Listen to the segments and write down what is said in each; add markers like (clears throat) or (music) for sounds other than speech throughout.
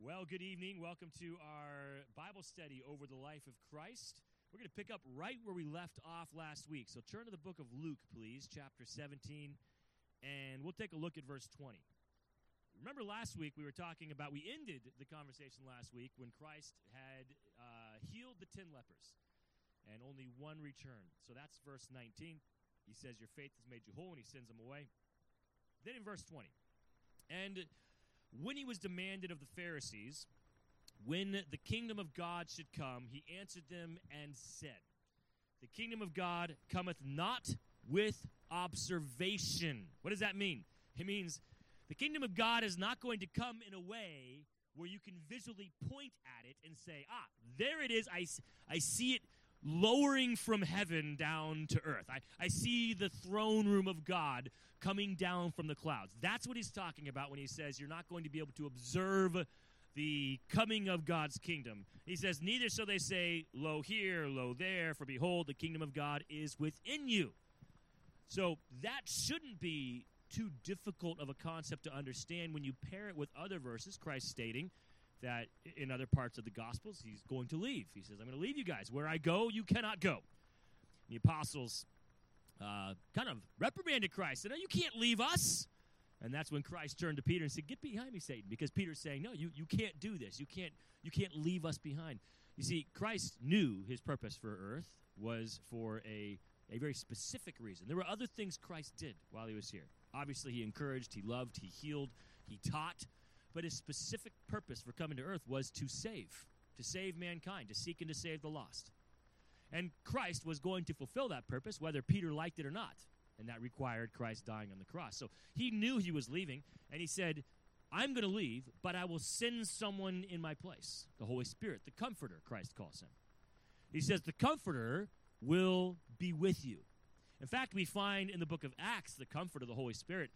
Well, good evening. Welcome to our Bible study over the life of Christ. We're going to pick up right where we left off last week. So turn to the book of Luke, please, chapter 17, and we'll take a look at verse 20. Remember last week we were talking about, we ended the conversation last week when Christ had uh, healed the 10 lepers and only one returned. So that's verse 19. He says, Your faith has made you whole, and he sends them away. Then in verse 20, and when he was demanded of the Pharisees when the kingdom of God should come, he answered them and said, The kingdom of God cometh not with observation. What does that mean? It means the kingdom of God is not going to come in a way where you can visually point at it and say, ah, there it is. I, I see it lowering from heaven down to earth. I, I see the throne room of God coming down from the clouds. That's what he's talking about when he says you're not going to be able to observe the coming of God's kingdom. He says, Neither shall they say, Lo here, lo there, for behold, the kingdom of God is within you. So that shouldn't be too difficult of a concept to understand when you pair it with other verses, Christ stating that in other parts of the Gospels, he's going to leave. He says, I'm going to leave you guys. Where I go, you cannot go. The apostles uh, kind of reprimanded Christ. Said, no, you can't leave us. And that's when Christ turned to Peter and said, Get behind me, Satan. Because Peter's saying, No, you, you can't do this. You can't, you can't leave us behind. You see, Christ knew his purpose for earth was for a, a very specific reason. There were other things Christ did while he was here. Obviously, he encouraged, he loved, he healed, he taught. But his specific purpose for coming to earth was to save, to save mankind, to seek and to save the lost. And Christ was going to fulfill that purpose, whether Peter liked it or not. And that required Christ dying on the cross. So he knew he was leaving, and he said, I'm going to leave, but I will send someone in my place the Holy Spirit, the Comforter, Christ calls him. He says, The Comforter will be with you. In fact, we find in the book of Acts the comfort of the Holy Spirit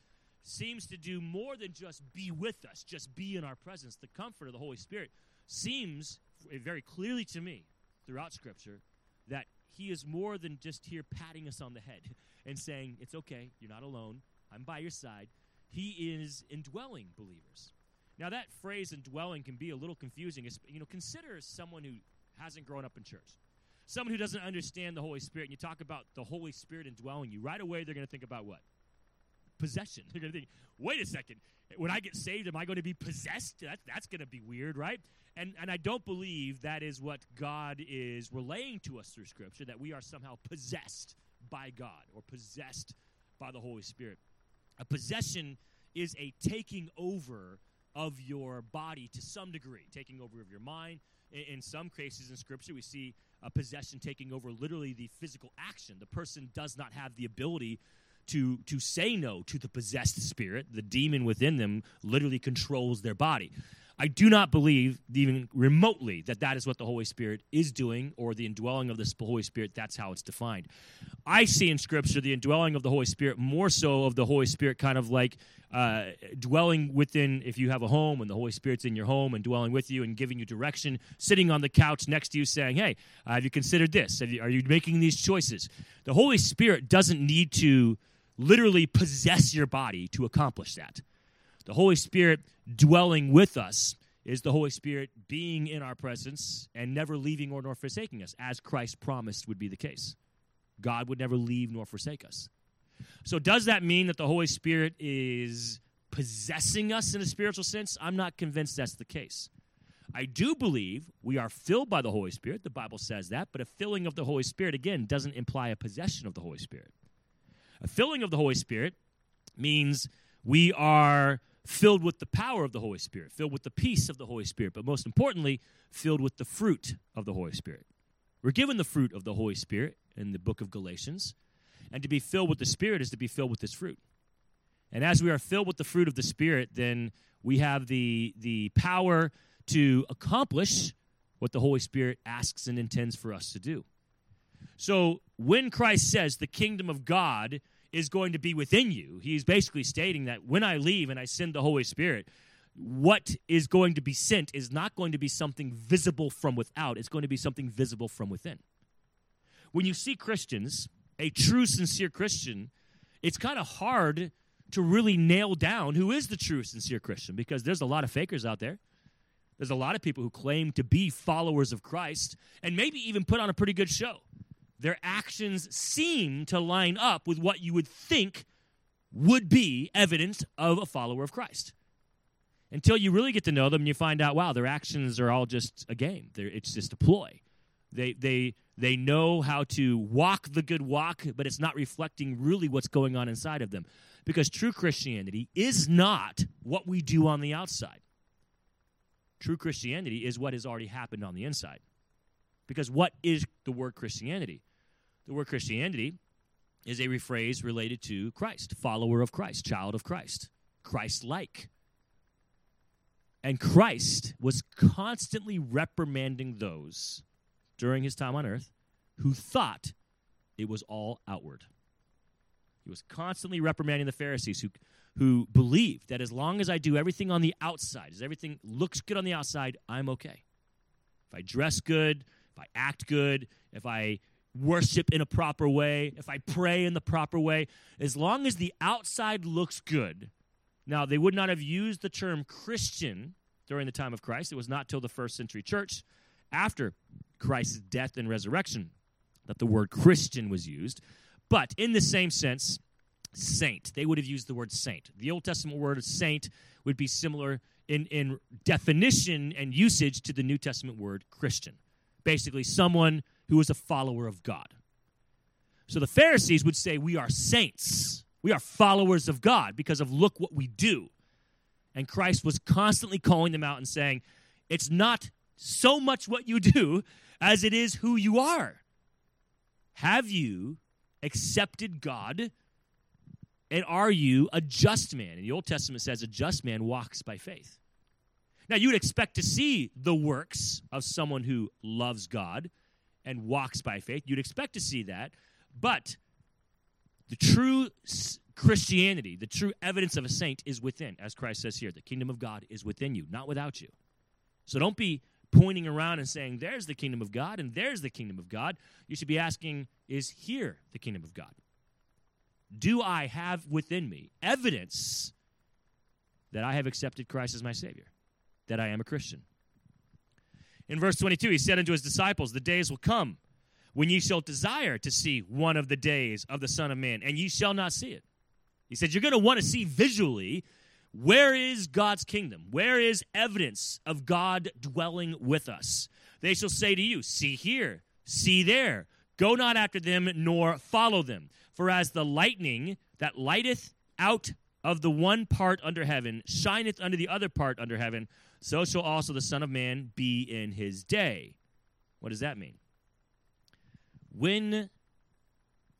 seems to do more than just be with us, just be in our presence. The comfort of the Holy Spirit seems very clearly to me throughout Scripture that He is more than just here patting us on the head (laughs) and saying, It's okay, you're not alone, I'm by your side. He is indwelling believers. Now, that phrase indwelling can be a little confusing. You know, consider someone who hasn't grown up in church someone who doesn't understand the Holy Spirit, and you talk about the Holy Spirit indwelling you, right away they're going to think about what? Possession. (laughs) They're going to think, wait a second, when I get saved, am I going to be possessed? That, that's going to be weird, right? And, and I don't believe that is what God is relaying to us through Scripture, that we are somehow possessed by God or possessed by the Holy Spirit. A possession is a taking over of your body to some degree, taking over of your mind. In, in some cases in Scripture, we see a possession taking over literally the physical action. The person does not have the ability to to say no to the possessed spirit the demon within them literally controls their body. I do not believe even remotely that that is what the holy spirit is doing or the indwelling of the holy spirit. That's how it's defined. I see in scripture the indwelling of the holy spirit more so of the holy spirit kind of like uh, dwelling within if you have a home and the holy spirit's in your home and dwelling with you and giving you direction sitting on the couch next to you saying hey uh, have you considered this? You, are you making these choices? The holy spirit doesn't need to literally possess your body to accomplish that. The Holy Spirit dwelling with us is the Holy Spirit being in our presence and never leaving or nor forsaking us, as Christ promised would be the case. God would never leave nor forsake us. So, does that mean that the Holy Spirit is possessing us in a spiritual sense? I'm not convinced that's the case. I do believe we are filled by the Holy Spirit. The Bible says that, but a filling of the Holy Spirit, again, doesn't imply a possession of the Holy Spirit. A filling of the Holy Spirit means we are filled with the power of the Holy Spirit, filled with the peace of the Holy Spirit, but most importantly, filled with the fruit of the Holy Spirit. We're given the fruit of the Holy Spirit in the book of Galatians, and to be filled with the Spirit is to be filled with this fruit. And as we are filled with the fruit of the Spirit, then we have the, the power to accomplish what the Holy Spirit asks and intends for us to do. So when Christ says the kingdom of God is going to be within you. He's basically stating that when I leave and I send the Holy Spirit, what is going to be sent is not going to be something visible from without, it's going to be something visible from within. When you see Christians, a true, sincere Christian, it's kind of hard to really nail down who is the true, sincere Christian because there's a lot of fakers out there. There's a lot of people who claim to be followers of Christ and maybe even put on a pretty good show. Their actions seem to line up with what you would think would be evidence of a follower of Christ. Until you really get to know them and you find out, wow, their actions are all just a game. They're, it's just a ploy. They, they, they know how to walk the good walk, but it's not reflecting really what's going on inside of them. Because true Christianity is not what we do on the outside. True Christianity is what has already happened on the inside. Because what is the word Christianity? The word Christianity is a rephrase related to Christ, follower of Christ, child of Christ, Christ like. And Christ was constantly reprimanding those during his time on earth who thought it was all outward. He was constantly reprimanding the Pharisees who who believe that as long as I do everything on the outside, as everything looks good on the outside, I'm okay. If I dress good, if I act good, if I worship in a proper way, if I pray in the proper way, as long as the outside looks good. Now, they would not have used the term Christian during the time of Christ. It was not till the first century church, after Christ's death and resurrection, that the word Christian was used. But in the same sense, saint. They would have used the word saint. The Old Testament word saint would be similar in, in definition and usage to the New Testament word Christian. Basically, someone who is a follower of God. So the Pharisees would say, We are saints. We are followers of God because of look what we do. And Christ was constantly calling them out and saying, It's not so much what you do as it is who you are. Have you accepted God and are you a just man? And the Old Testament says a just man walks by faith. Now, you would expect to see the works of someone who loves God and walks by faith. You'd expect to see that. But the true Christianity, the true evidence of a saint is within, as Christ says here. The kingdom of God is within you, not without you. So don't be pointing around and saying, there's the kingdom of God and there's the kingdom of God. You should be asking, is here the kingdom of God? do I have within me evidence that I have accepted Christ as my Savior, that I am a Christian? In verse 22, he said unto his disciples, The days will come when ye shall desire to see one of the days of the Son of Man, and ye shall not see it. He said, You're going to want to see visually where is God's kingdom? Where is evidence of God dwelling with us? They shall say to you, See here, see there. Go not after them, nor follow them. For as the lightning that lighteth out of the one part under heaven shineth unto the other part under heaven, so shall also the Son of Man be in his day. What does that mean? When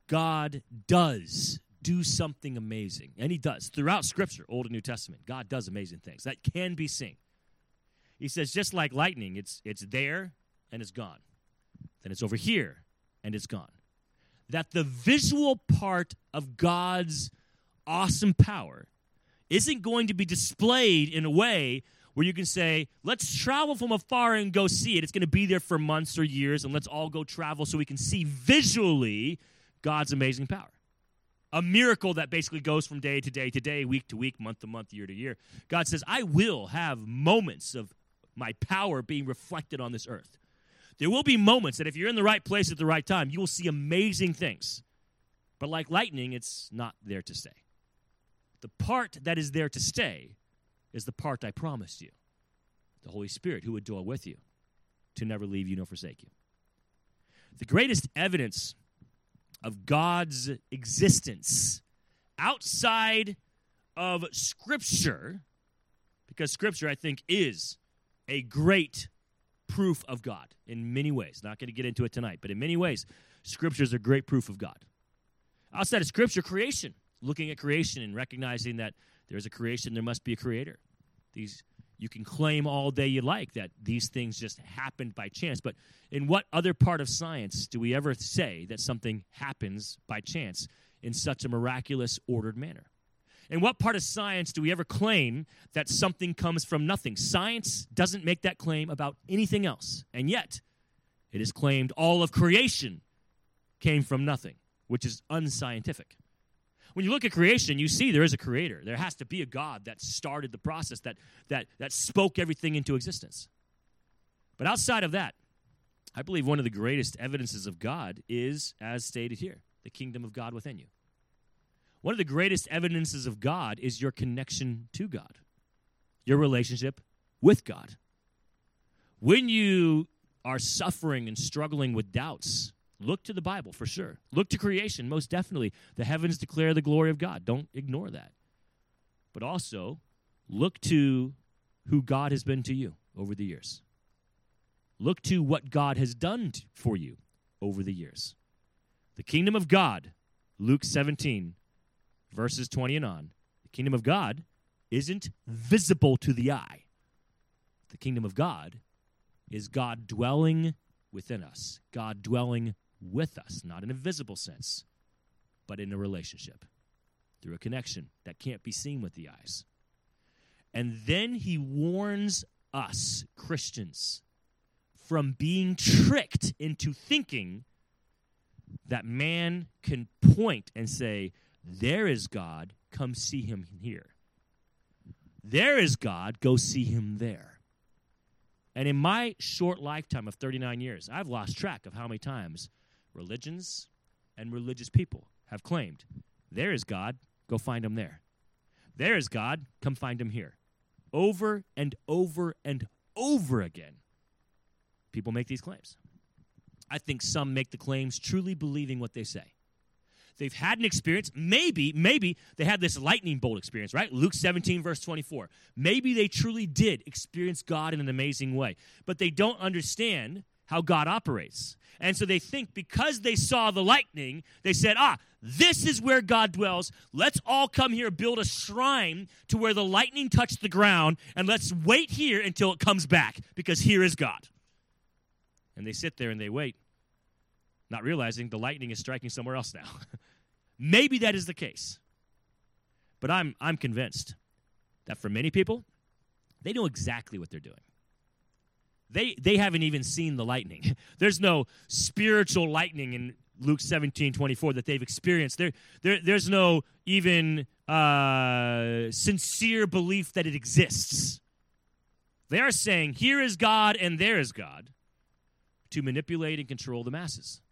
God does do something amazing, and he does throughout Scripture, Old and New Testament, God does amazing things that can be seen. He says, just like lightning, it's, it's there and it's gone. Then it's over here and it's gone that the visual part of God's awesome power isn't going to be displayed in a way where you can say, let's travel from afar and go see it. It's going to be there for months or years, and let's all go travel so we can see visually God's amazing power. A miracle that basically goes from day to day to day, week to week, month to month, year to year. God says, I will have moments of my power being reflected on this earth. There will be moments that if you're in the right place at the right time, you will see amazing things. But like lightning, it's not there to stay. The part that is there to stay is the part I promised you the Holy Spirit who would dwell with you to never leave you nor forsake you. The greatest evidence of God's existence outside of Scripture, because Scripture, I think, is a great proof of God in many ways. Not going to get into it tonight, but in many ways, Scripture is a great proof of God. Outside of scripture, creation, looking at creation and recognizing that there's a creation, there must be a creator. These you can claim all day you like that these things just happened by chance, but in what other part of science do we ever say that something happens by chance in such a miraculous ordered manner? In what part of science do we ever claim that something comes from nothing? Science doesn't make that claim about anything else. And yet, it is claimed all of creation came from nothing, which is unscientific. When you look at creation, you see there is a creator. There has to be a God that started the process, that, that, that spoke everything into existence. But outside of that, I believe one of the greatest evidences of God is, as stated here, the kingdom of God within you. One of the greatest evidences of God is your connection to God, your relationship with God. When you are suffering and struggling with doubts, look to the Bible for sure. Look to creation, most definitely. The heavens declare the glory of God. Don't ignore that. But also, look to who God has been to you over the years. Look to what God has done for you over the years. The kingdom of God, Luke 17, verses 20 and on. The kingdom of God isn't visible to the eye. The kingdom of God is God dwelling within us, God dwelling with us, not in a visible sense, but in a relationship through a connection that can't be seen with the eyes. And then he warns us, Christians, from being tricked into thinking that man can point and say, There is God, come see him here. There is God, go see him there. And in my short lifetime of 39 years, I've lost track of how many times religions and religious people have claimed, There is God, go find him there. There is God, come find him here. Over and over and over again, people make these claims. I think some make the claims truly believing what they say. They've had an experience. Maybe, maybe they had this lightning bolt experience, right? Luke 17, verse 24. Maybe they truly did experience God in an amazing way, but they don't understand how God operates. And so they think because they saw the lightning, they said, ah, this is where God dwells. Let's all come here, build a shrine to where the lightning touched the ground, and let's wait here until it comes back because here is God. And they sit there and they wait not realizing the lightning is striking somewhere else now. (laughs) Maybe that is the case. But I'm, I'm convinced that for many people, they know exactly what they're doing. They, they haven't even seen the lightning. (laughs) There's no spiritual lightning in Luke 17, 24 that they've experienced. There, there, there's no even uh, sincere belief that it exists. They are saying, here is God and there is God to manipulate and control the masses.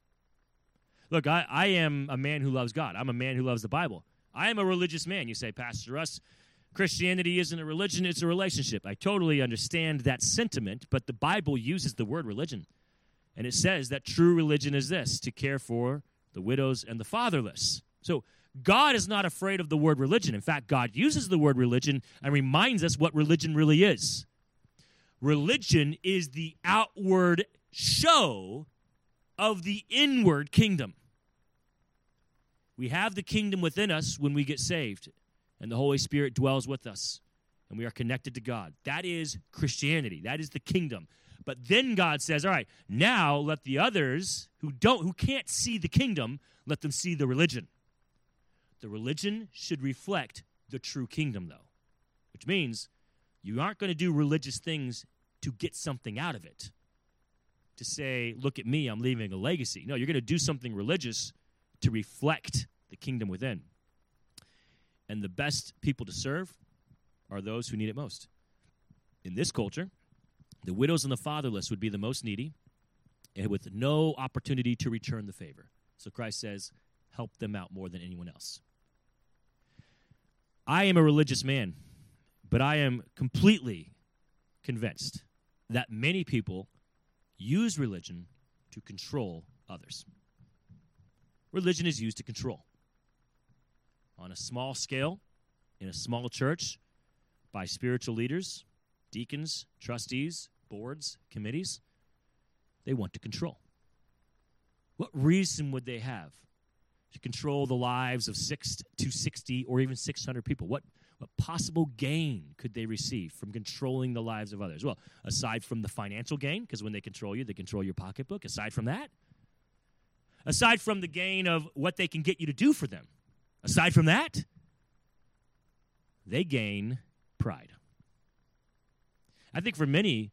Look, I, I am a man who loves God. I'm a man who loves the Bible. I am a religious man. You say, Pastor Russ, Christianity isn't a religion, it's a relationship. I totally understand that sentiment, but the Bible uses the word religion. And it says that true religion is this to care for the widows and the fatherless. So God is not afraid of the word religion. In fact, God uses the word religion and reminds us what religion really is. Religion is the outward show of the inward kingdom. We have the kingdom within us when we get saved, and the Holy Spirit dwells with us, and we are connected to God. That is Christianity. That is the kingdom. But then God says, "All right, now let the others who don't who can't see the kingdom, let them see the religion." The religion should reflect the true kingdom though. Which means you aren't going to do religious things to get something out of it. To say, "Look at me, I'm leaving a legacy." No, you're going to do something religious to reflect the kingdom within. And the best people to serve are those who need it most. In this culture, the widows and the fatherless would be the most needy and with no opportunity to return the favor. So Christ says, help them out more than anyone else. I am a religious man, but I am completely convinced that many people use religion to control others religion is used to control. On a small scale, in a small church, by spiritual leaders, deacons, trustees, boards, committees, they want to control. What reason would they have to control the lives of 6 to 60 or even 600 people? What, what possible gain could they receive from controlling the lives of others? Well, aside from the financial gain, because when they control you, they control your pocketbook, aside from that, aside from the gain of what they can get you to do for them. Aside from that, they gain pride. I think for many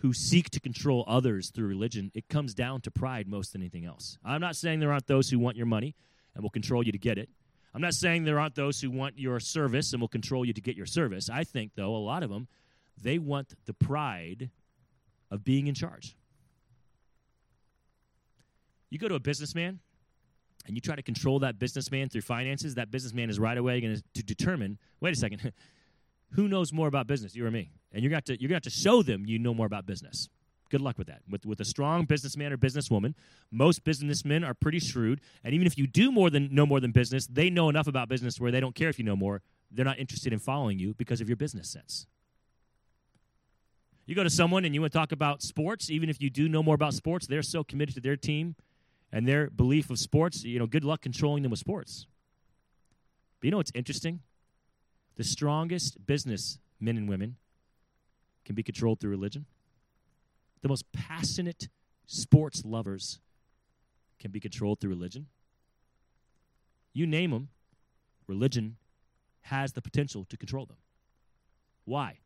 who seek to control others through religion, it comes down to pride most than anything else. I'm not saying there aren't those who want your money and will control you to get it. I'm not saying there aren't those who want your service and will control you to get your service. I think, though, a lot of them, they want the pride of being in charge. You go to a businessman and you try to control that businessman through finances, that businessman is right away going to determine wait a second, (laughs) who knows more about business, you or me? And you're going to, you're have to show them you know more about business. Good luck with that. With, with a strong businessman or businesswoman, most businessmen are pretty shrewd. And even if you do more than know more than business, they know enough about business where they don't care if you know more. They're not interested in following you because of your business sense. You go to someone and you want to talk about sports, even if you do know more about sports, they're so committed to their team and their belief of sports, you know, good luck controlling them with sports. But you know what's interesting? The strongest business men and women can be controlled through religion. The most passionate sports lovers can be controlled through religion. You name them, religion has the potential to control them. Why?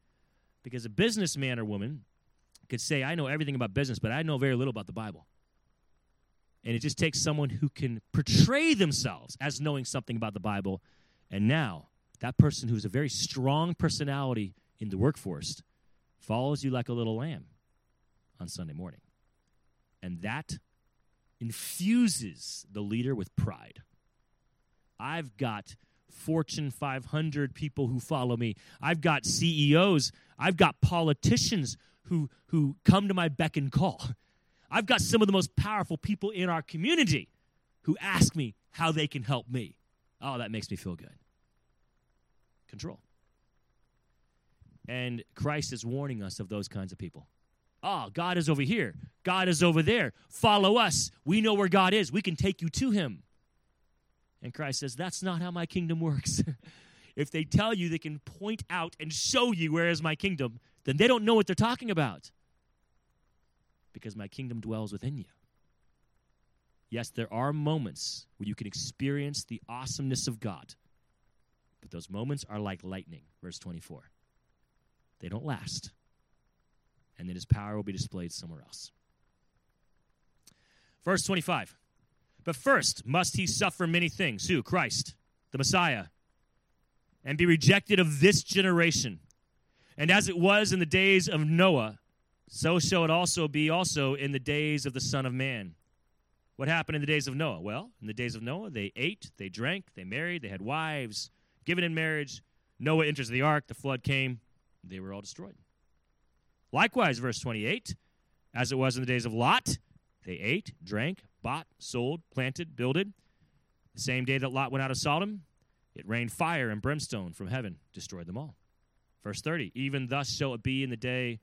Because a businessman or woman could say, I know everything about business, but I know very little about the Bible. And it just takes someone who can portray themselves as knowing something about the Bible. And now, that person who's a very strong personality in the workforce follows you like a little lamb on Sunday morning. And that infuses the leader with pride. I've got Fortune 500 people who follow me. I've got CEOs. I've got politicians who, who come to my beck and call. (laughs) I've got some of the most powerful people in our community who ask me how they can help me. Oh, that makes me feel good. Control. And Christ is warning us of those kinds of people. Oh, God is over here. God is over there. Follow us. We know where God is. We can take you to him. And Christ says, That's not how my kingdom works. (laughs) if they tell you they can point out and show you where is my kingdom, then they don't know what they're talking about because my kingdom dwells within you. Yes, there are moments where you can experience the awesomeness of God, but those moments are like lightning, verse 24. They don't last, and then his power will be displayed somewhere else. Verse 25. But first must he suffer many things, who? Christ, the Messiah, and be rejected of this generation. And as it was in the days of Noah, so shall it also be also in the days of the Son of Man. What happened in the days of Noah? Well, in the days of Noah, they ate, they drank, they married, they had wives, given in marriage. Noah enters the ark, the flood came, they were all destroyed. Likewise, verse 28, as it was in the days of Lot, they ate, drank, bought, sold, planted, builded. The same day that Lot went out of Sodom, it rained fire and brimstone from heaven, destroyed them all. Verse 30, even thus shall it be in the day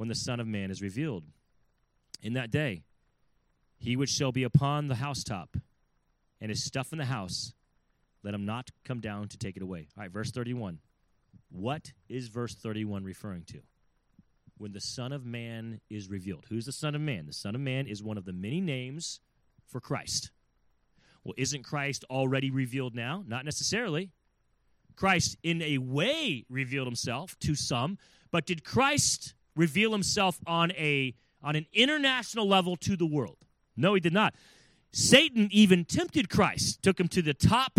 when the Son of Man is revealed. In that day, he which shall be upon the housetop and his stuff in the house, let him not come down to take it away. All right, verse 31. What is verse 31 referring to? When the Son of Man is revealed. Who's the Son of Man? The Son of Man is one of the many names for Christ. Well, isn't Christ already revealed now? Not necessarily. Christ, in a way, revealed himself to some, but did Christ reveal himself on a on an international level to the world. No, he did not. Satan even tempted Christ, took him to the top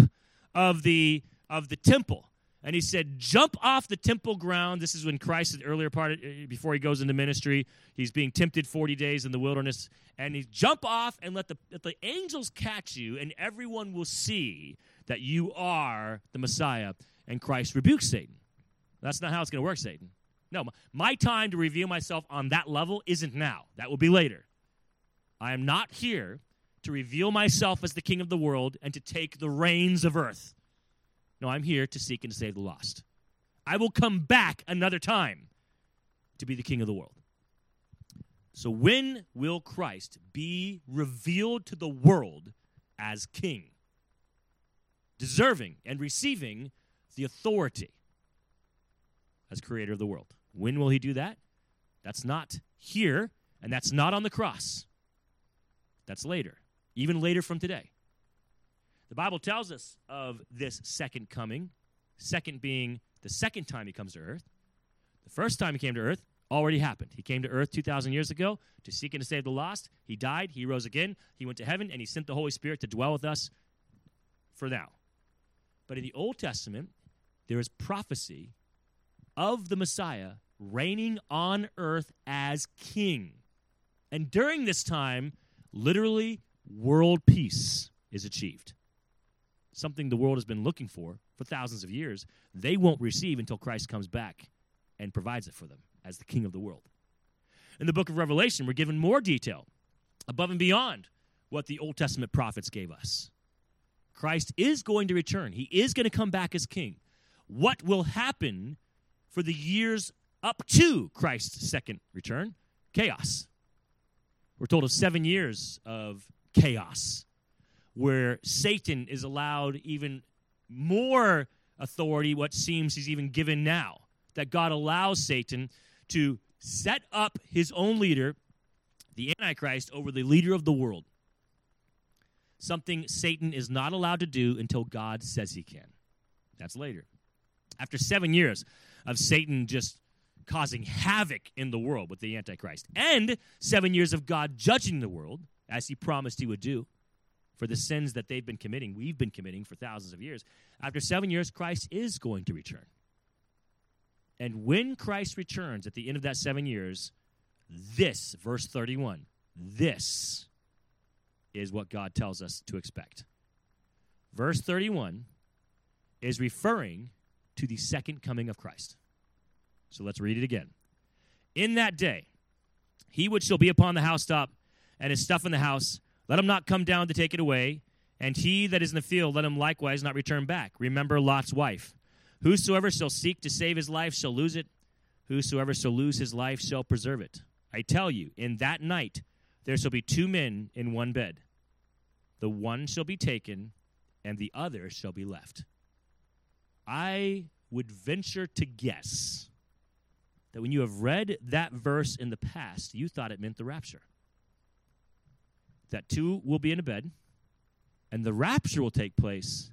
of the of the temple. And he said, Jump off the temple ground. This is when Christ, the earlier part, uh, before he goes into ministry, he's being tempted 40 days in the wilderness. And he jump off and let the, let the angels catch you, and everyone will see that you are the Messiah. And Christ rebukes Satan. That's not how it's going to work, Satan. No, my time to reveal myself on that level isn't now. That will be later. I am not here to reveal myself as the king of the world and to take the reins of earth. No, I'm here to seek and save the lost. I will come back another time to be the king of the world. So, when will Christ be revealed to the world as king? Deserving and receiving the authority as creator of the world. When will he do that? That's not here, and that's not on the cross. That's later, even later from today. The Bible tells us of this second coming, second being the second time he comes to earth. The first time he came to earth already happened. He came to earth 2,000 years ago to seek and to save the lost. He died, he rose again, he went to heaven, and he sent the Holy Spirit to dwell with us for now. But in the Old Testament, there is prophecy of the Messiah reigning on earth as king. And during this time, literally, world peace is achieved. Something the world has been looking for for thousands of years. They won't receive until Christ comes back and provides it for them as the king of the world. In the book of Revelation, we're given more detail above and beyond what the Old Testament prophets gave us. Christ is going to return, he is going to come back as king. What will happen for the years up to Christ's second return? Chaos. We're told of seven years of chaos where Satan is allowed even more authority, what seems he's even given now. That God allows Satan to set up his own leader, the Antichrist, over the leader of the world. Something Satan is not allowed to do until God says he can. That's later. After seven years of Satan just causing havoc in the world with the Antichrist, and seven years of God judging the world, as he promised he would do, for the sins that they've been committing, we've been committing for thousands of years. After seven years, Christ is going to return. And when Christ returns at the end of that seven years, this, verse 31, this is what God tells us to expect. Verse 31 is referring to the second coming of Christ. So let's read it again. In that day, he which shall be upon the housetop and his stuff in the house, let him not come down to take it away. And he that is in the field, let him likewise not return back. Remember Lot's wife. Whosoever shall seek to save his life shall lose it. Whosoever shall lose his life shall preserve it. I tell you, in that night there shall be two men in one bed. The one shall be taken, and the other shall be left. I would venture to guess that when you have read that verse in the past, you thought it meant the rapture. That two will be in a bed, and the rapture will take place,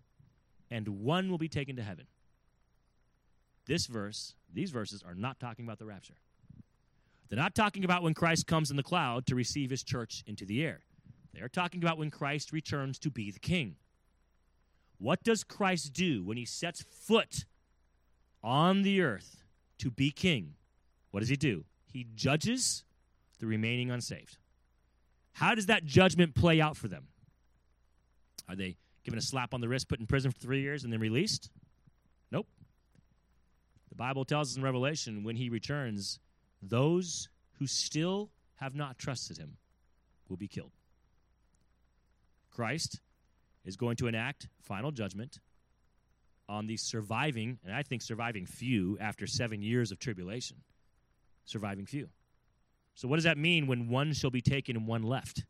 and one will be taken to heaven. This verse, these verses are not talking about the rapture. They're not talking about when Christ comes in the cloud to receive his church into the air. They are talking about when Christ returns to be the king. What does Christ do when he sets foot on the earth to be king? What does he do? He judges the remaining unsaved. How does that judgment play out for them? Are they given a slap on the wrist, put in prison for three years, and then released? Nope. The Bible tells us in Revelation when he returns, those who still have not trusted him will be killed. Christ is going to enact final judgment on the surviving, and I think surviving few after seven years of tribulation. Surviving few. So, what does that mean when one shall be taken and one left?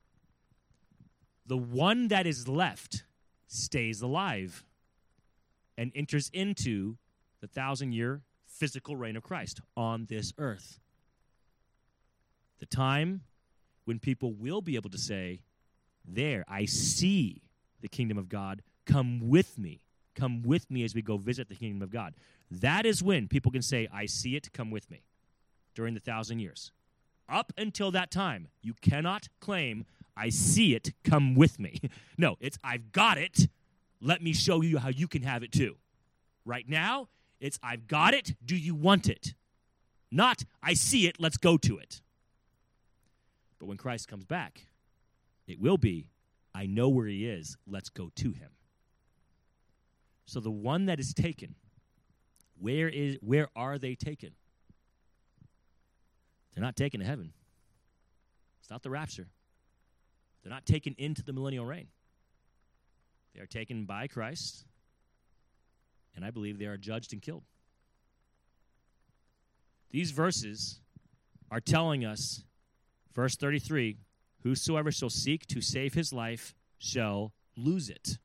The one that is left stays alive and enters into the thousand year physical reign of Christ on this earth. The time when people will be able to say, There, I see the kingdom of God. Come with me. Come with me as we go visit the kingdom of God. That is when people can say, I see it, come with me during the thousand years. Up until that time, you cannot claim, I see it, come with me. (laughs) No, it's, I've got it. Let me show you how you can have it too. Right now, it's, I've got it. Do you want it? Not, I see it. Let's go to it. But when Christ comes back, it will be, I know where he is. Let's go to him. So the one that is taken, where is where are they taken? They're not taken to heaven. It's not the rapture. They're not taken into the millennial reign. They are taken by Christ, and I believe they are judged and killed. These verses are telling us, verse 33 Whosoever shall seek to save his life shall lose it.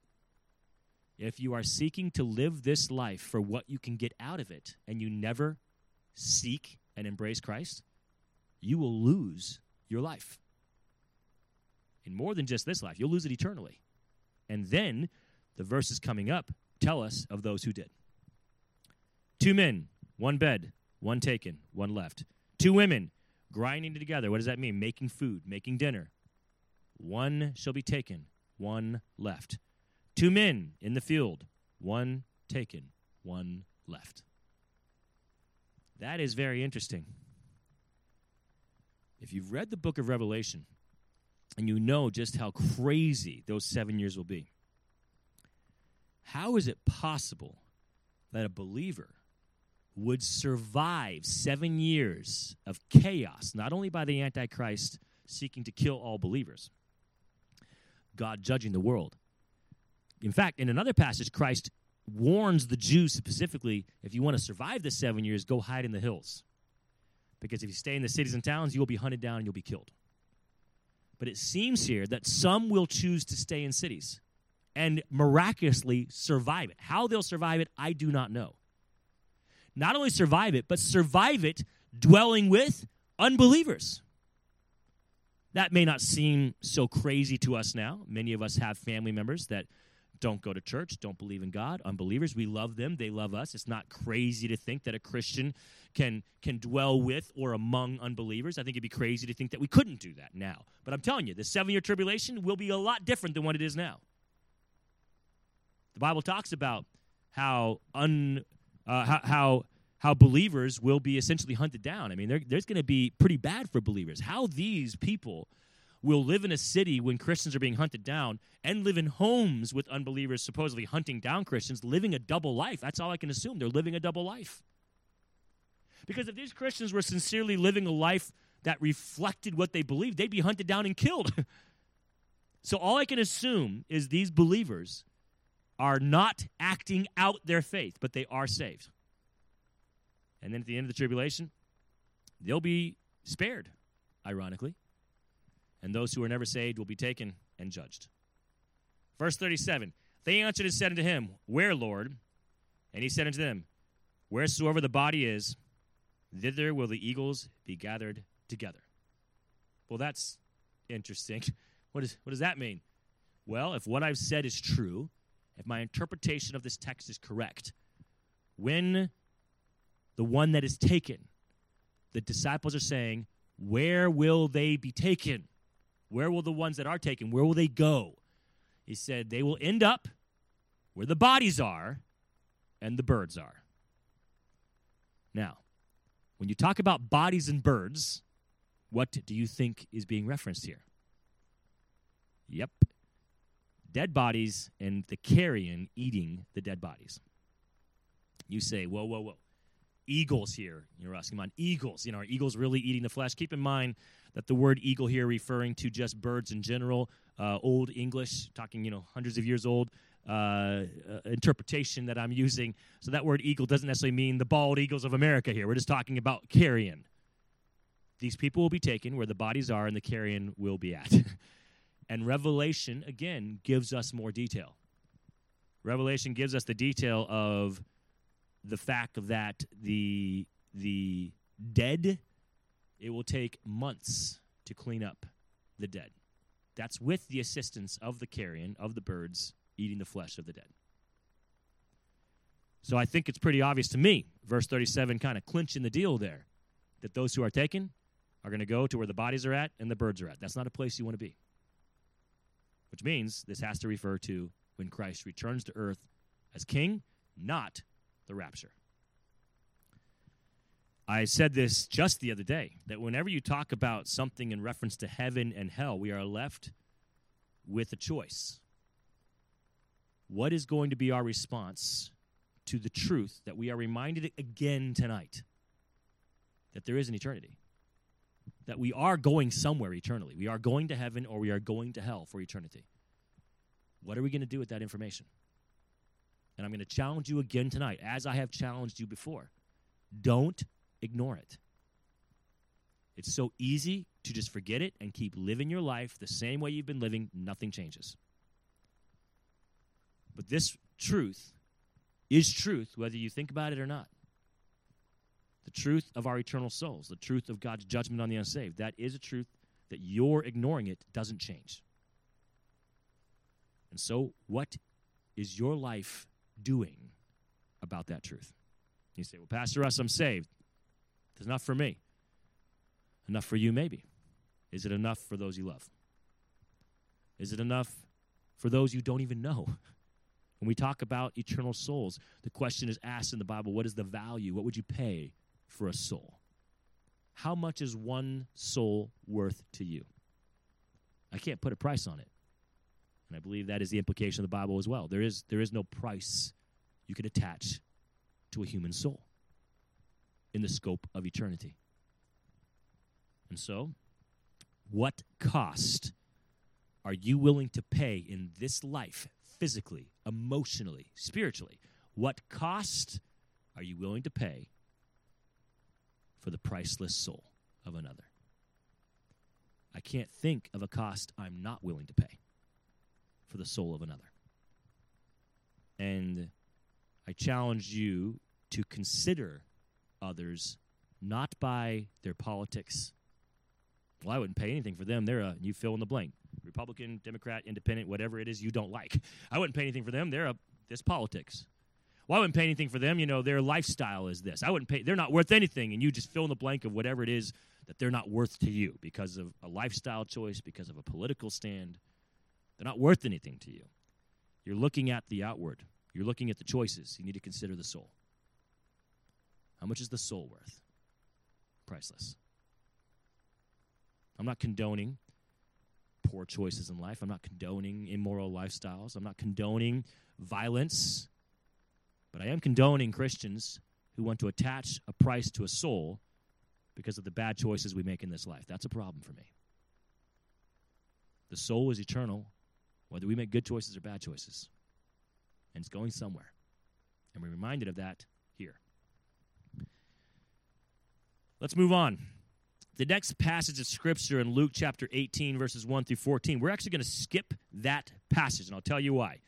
If you are seeking to live this life for what you can get out of it, and you never seek and embrace Christ, you will lose your life. And more than just this life, you'll lose it eternally. And then the verses coming up tell us of those who did. Two men, one bed, one taken, one left. Two women, grinding together. What does that mean? Making food, making dinner. One shall be taken, one left. Two men in the field, one taken, one left. That is very interesting. If you've read the book of Revelation and you know just how crazy those seven years will be, how is it possible that a believer would survive seven years of chaos, not only by the Antichrist seeking to kill all believers, God judging the world? In fact, in another passage, Christ warns the Jews specifically if you want to survive the seven years, go hide in the hills. Because if you stay in the cities and towns, you'll be hunted down and you'll be killed. But it seems here that some will choose to stay in cities and miraculously survive it. How they'll survive it, I do not know. Not only survive it, but survive it dwelling with unbelievers. That may not seem so crazy to us now. Many of us have family members that don't go to church, don't believe in God, unbelievers. We love them, they love us. It's not crazy to think that a Christian can can dwell with or among unbelievers. I think it'd be crazy to think that we couldn't do that now. But I'm telling you, the 7-year tribulation will be a lot different than what it is now. The Bible talks about how un uh, how, how how believers will be essentially hunted down. I mean, there's going to be pretty bad for believers. How these people will live in a city when Christians are being hunted down and live in homes with unbelievers supposedly hunting down Christians, living a double life. That's all I can assume. They're living a double life. Because if these Christians were sincerely living a life that reflected what they believed, they'd be hunted down and killed. (laughs) so all I can assume is these believers are not acting out their faith, but they are saved. And then at the end of the tribulation, they'll be spared, ironically. And those who are never saved will be taken and judged. Verse 37 They answered and said unto him, Where, Lord? And he said unto them, Wheresoever the body is, thither will the eagles be gathered together. Well, that's interesting. (laughs) What, is, what does that mean? Well, if what I've said is true, if my interpretation of this text is correct, when the one that is taken, the disciples are saying, Where will they be taken? Where will the ones that are taken, where will they go? He said, They will end up where the bodies are and the birds are. Now, when you talk about bodies and birds, what do you think is being referenced here? Yep, dead bodies and the carrion eating the dead bodies. You say, whoa, whoa, whoa. Eagles here. You're asking about eagles. You know, are eagles really eating the flesh? Keep in mind that the word eagle here referring to just birds in general, uh, old English, talking, you know, hundreds of years old. Uh, uh, interpretation that I'm using. So that word eagle doesn't necessarily mean the bald eagles of America here. We're just talking about carrion. These people will be taken where the bodies are and the carrion will be at. (laughs) And Revelation, again, gives us more detail. Revelation gives us the detail of the fact that the, the dead, it will take months to clean up the dead. That's with the assistance of the carrion, of the birds eating the flesh of the dead. So I think it's pretty obvious to me, verse 37 kind of clinching the deal there, that those who are taken are going to go to where the bodies are at and the birds are at. That's not a place you want to be which means this has to refer to when Christ returns to earth as king, not the rapture. I said this just the other day that whenever you talk about something in reference to heaven and hell, we are left with a choice. What is going to be our response to the truth that we are reminded again tonight that there is an eternity? That we are going somewhere eternally. We are going to heaven or we are going to hell for eternity. What are we going to do with that information? And I'm going to challenge you again tonight, as I have challenged you before. Don't ignore it. It's so easy to just forget it and keep living your life the same way you've been living, nothing changes. But this truth is truth, whether you think about it or not the truth of our eternal souls, the truth of God's judgment on the unsaved. That is a truth that you're ignoring it doesn't change. And so, what is your life doing about that truth? You say, Well, Pastor Russ, I'm saved. It's enough for me. Enough for you, maybe. Is it enough for those you love? Is it enough for those you don't even know? When we talk about eternal souls, the question is asked in the Bible what is the value? What would you pay for a soul? How much is one soul worth to you? I can't put a price on it. And I believe that is the implication of the Bible as well. There is, there is no price you can attach to a human soul in the scope of eternity. And so, what cost are you willing to pay in this life, physically, emotionally, spiritually? What cost are you willing to pay for the priceless soul of another? I can't think of a cost I'm not willing to pay for the soul of another. And I challenge you to consider others not by their politics. Well, I wouldn't pay anything for them. They're a, you fill in the blank. Republican, Democrat, Independent, whatever it is you don't like. I wouldn't pay anything for them. They're a, this politics. Well, I wouldn't pay anything for them. You know, their lifestyle is this. I wouldn't pay. They're not worth anything, and you just fill in the blank of whatever it is that they're not worth to you because of a lifestyle choice, because of a political stand. They're not worth anything to you. You're looking at the outward. You're looking at the choices. You need to consider the soul. How much is the soul worth? Priceless. I'm not condoning poor choices in life. I'm not condoning immoral lifestyles. I'm not condoning violence. But I am condoning Christians who want to attach a price to a soul because of the bad choices we make in this life. That's a problem for me. The soul is eternal, whether we make good choices or bad choices. And it's going somewhere. And we're reminded of that here. Let's move on. The next passage of Scripture in Luke chapter 18, verses 1 through 14, we're actually going to skip that passage, and I'll tell you why.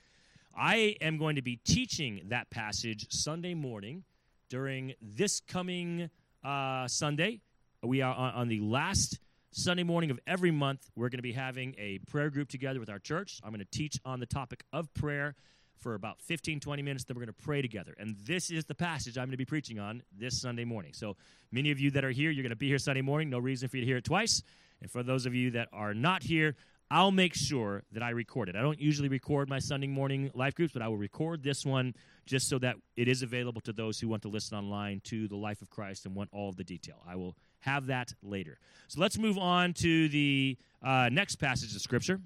I am going to be teaching that passage Sunday morning during this coming uh, Sunday. We are on, on the last Sunday morning of every month. We're going to be having a prayer group together with our church. I'm going to teach on the topic of prayer for about 15, 20 minutes. Then we're going to pray together. And this is the passage I'm going to be preaching on this Sunday morning. So many of you that are here, you're going to be here Sunday morning. No reason for you to hear it twice. And for those of you that are not here, I'll make sure that I record it. I don't usually record my Sunday morning life groups, but I will record this one just so that it is available to those who want to listen online to the life of Christ and want all of the detail. I will have that later. So let's move on to the uh, next passage of Scripture.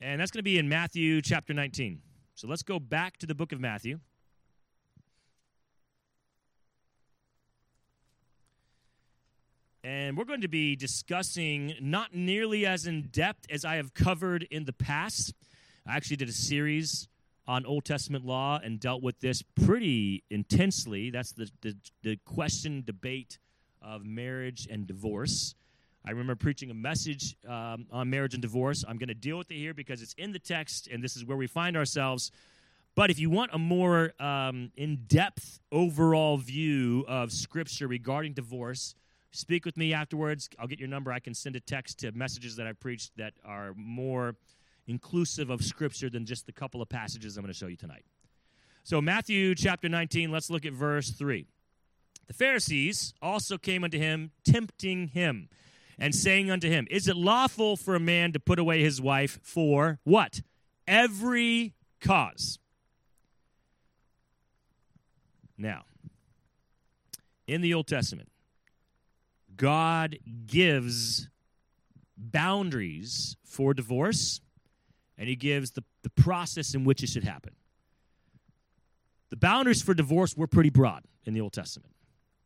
And that's going to be in Matthew chapter 19. So let's go back to the book of Matthew. And we're going to be discussing not nearly as in depth as I have covered in the past. I actually did a series on Old Testament law and dealt with this pretty intensely. That's the, the, the question debate of marriage and divorce. I remember preaching a message um, on marriage and divorce. I'm going to deal with it here because it's in the text and this is where we find ourselves. But if you want a more um, in depth overall view of Scripture regarding divorce, speak with me afterwards. I'll get your number. I can send a text to messages that I've preached that are more inclusive of Scripture than just the couple of passages I'm going to show you tonight. So, Matthew chapter 19, let's look at verse 3. The Pharisees also came unto him, tempting him, and saying unto him, Is it lawful for a man to put away his wife for what? Every cause. Now, in the Old Testament, God gives boundaries for divorce and he gives the, the process in which it should happen. The boundaries for divorce were pretty broad in the Old Testament.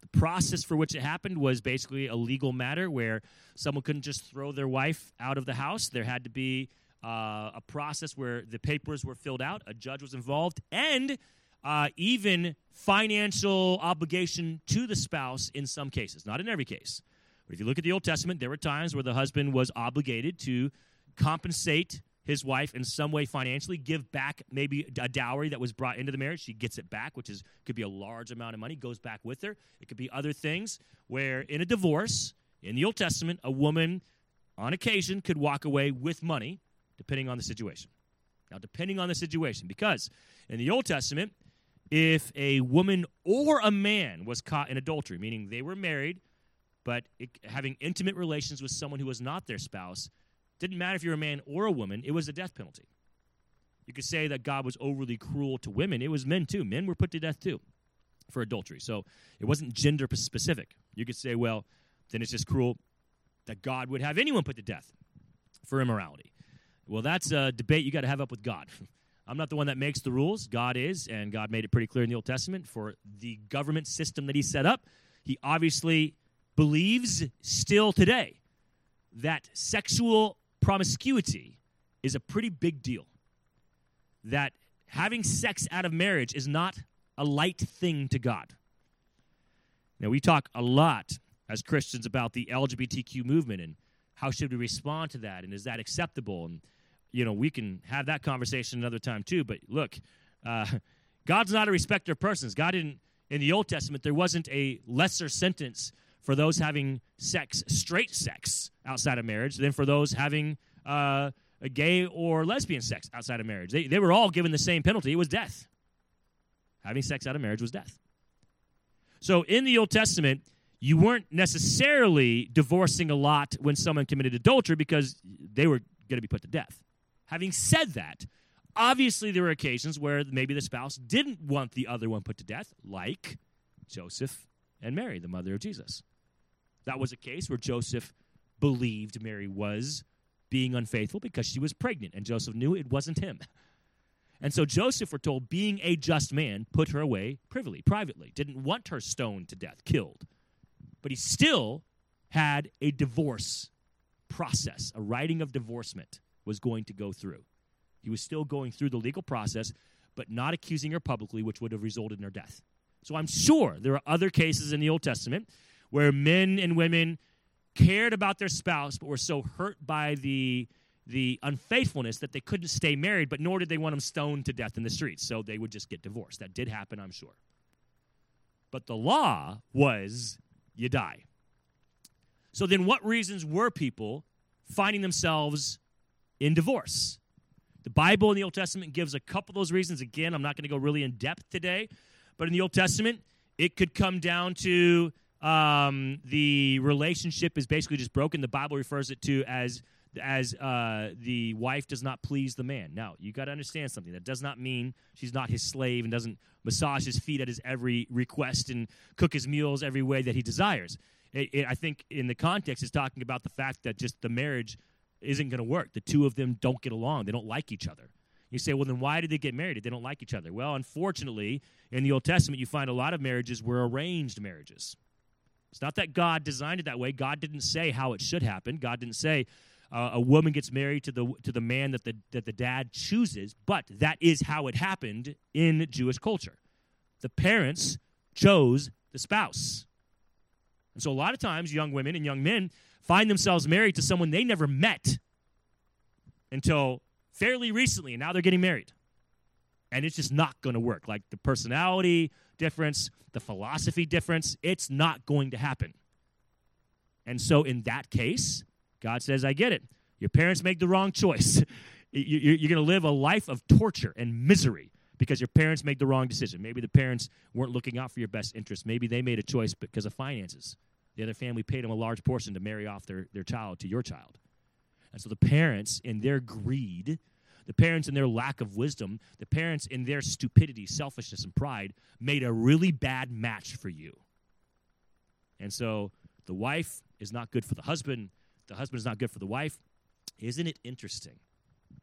The process for which it happened was basically a legal matter where someone couldn't just throw their wife out of the house. There had to be uh, a process where the papers were filled out, a judge was involved, and uh, even financial obligation to the spouse in some cases, not in every case. But if you look at the Old Testament, there were times where the husband was obligated to compensate his wife in some way financially, give back maybe a dowry that was brought into the marriage. She gets it back, which is could be a large amount of money, goes back with her. It could be other things where in a divorce, in the Old Testament, a woman on occasion could walk away with money, depending on the situation. Now, depending on the situation, because in the Old Testament, if a woman or a man was caught in adultery, meaning they were married, but it, having intimate relations with someone who was not their spouse, Didn't matter if you're a man or a woman, it was a death penalty. You could say that God was overly cruel to women. It was men too. Men were put to death too for adultery. So it wasn't gender specific. You could say, well, then it's just cruel that God would have anyone put to death for immorality. Well, that's a debate you got to have up with God. (laughs) I'm not the one that makes the rules. God is, and God made it pretty clear in the Old Testament for the government system that He set up. He obviously believes still today that sexual promiscuity is a pretty big deal. That having sex out of marriage is not a light thing to God. Now, we talk a lot as Christians about the LGBTQ movement and how should we respond to that and is that acceptable and you know we can have that conversation another time too. But look uh, god's not a respecter of persons. God didn't in the old testament there wasn't a lesser sentence for those having sex straight sex outside of marriage than for those having uh, a gay or lesbian sex outside of marriage. They, they were all given the same penalty. It was death. Having sex out of marriage was death. So in the old testament you weren't necessarily divorcing a lot when someone committed adultery because they were going to be put to death. Having said that, obviously there were occasions where maybe the spouse didn't want the other one put to death, like Joseph and Mary, the mother of Jesus. That was a case where Joseph believed Mary was being unfaithful because she was pregnant, and Joseph knew it wasn't him. And so Joseph, we're told, being a just man, put her away privily, privately, didn't want her stoned to death, killed but he still had a divorce process, a writing of divorcement was going to go through. He was still going through the legal process, but not accusing her publicly, which would have resulted in her death. So I'm sure there are other cases in the Old Testament where men and women cared about their spouse, but were so hurt by the the unfaithfulness that they couldn't stay married, but nor did they want them stoned to death in the streets. So they would just get divorced. That did happen, I'm sure. But the law was you die. So then, what reasons were people finding themselves in divorce? The Bible in the Old Testament gives a couple of those reasons. Again, I'm not going to go really in depth today, but in the Old Testament, it could come down to um, the relationship is basically just broken. The Bible refers it to as as uh, the wife does not please the man. Now, you got to understand something. That does not mean she's not his slave and doesn't massage his feet at his every request and cook his meals every way that he desires. It, it, I think in the context, it's talking about the fact that just the marriage isn't going to work. The two of them don't get along. They don't like each other. You say, well, then why did they get married if they don't like each other? Well, unfortunately, in the Old Testament, you find a lot of marriages were arranged marriages. It's not that God designed it that way. God didn't say how it should happen. God didn't say, uh, a woman gets married to the to the man that the that the dad chooses, but that is how it happened in Jewish culture. The parents chose the spouse. And so a lot of times young women and young men find themselves married to someone they never met until fairly recently and now they're getting married. And it's just not going to work. Like the personality difference, the philosophy difference, it's not going to happen. And so in that case, God says, I get it. Your parents make the wrong choice. (laughs) You're going to live a life of torture and misery because your parents made the wrong decision. Maybe the parents weren't looking out for your best interest. Maybe they made a choice because of finances. The other family paid them a large portion to marry off their, their child to your child. And so the parents, in their greed, the parents, in their lack of wisdom, the parents, in their stupidity, selfishness, and pride, made a really bad match for you. And so the wife is not good for the husband, the husband is not good for the wife. Isn't it interesting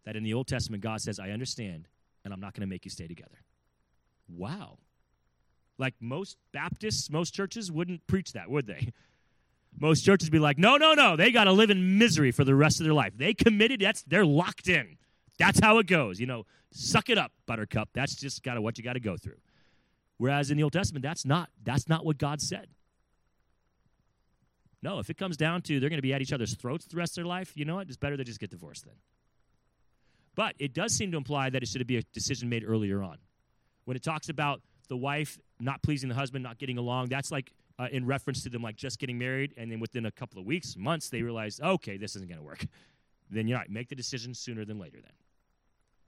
that in the Old Testament, God says, I understand, and I'm not going to make you stay together? Wow. Like most Baptists, most churches wouldn't preach that, would they? Most churches be like, no, no, no. They got to live in misery for the rest of their life. They committed, that's they're locked in. That's how it goes. You know, suck it up, buttercup. That's just kind of what you got to go through. Whereas in the Old Testament, that's not that's not what God said. No, if it comes down to they're going to be at each other's throats the rest of their life, you know what? It's better they just get divorced then. But it does seem to imply that it should be a decision made earlier on. When it talks about the wife not pleasing the husband, not getting along, that's like uh, in reference to them like just getting married, and then within a couple of weeks, months, they realize, okay, this isn't going to work. Then you're right, make the decision sooner than later. Then,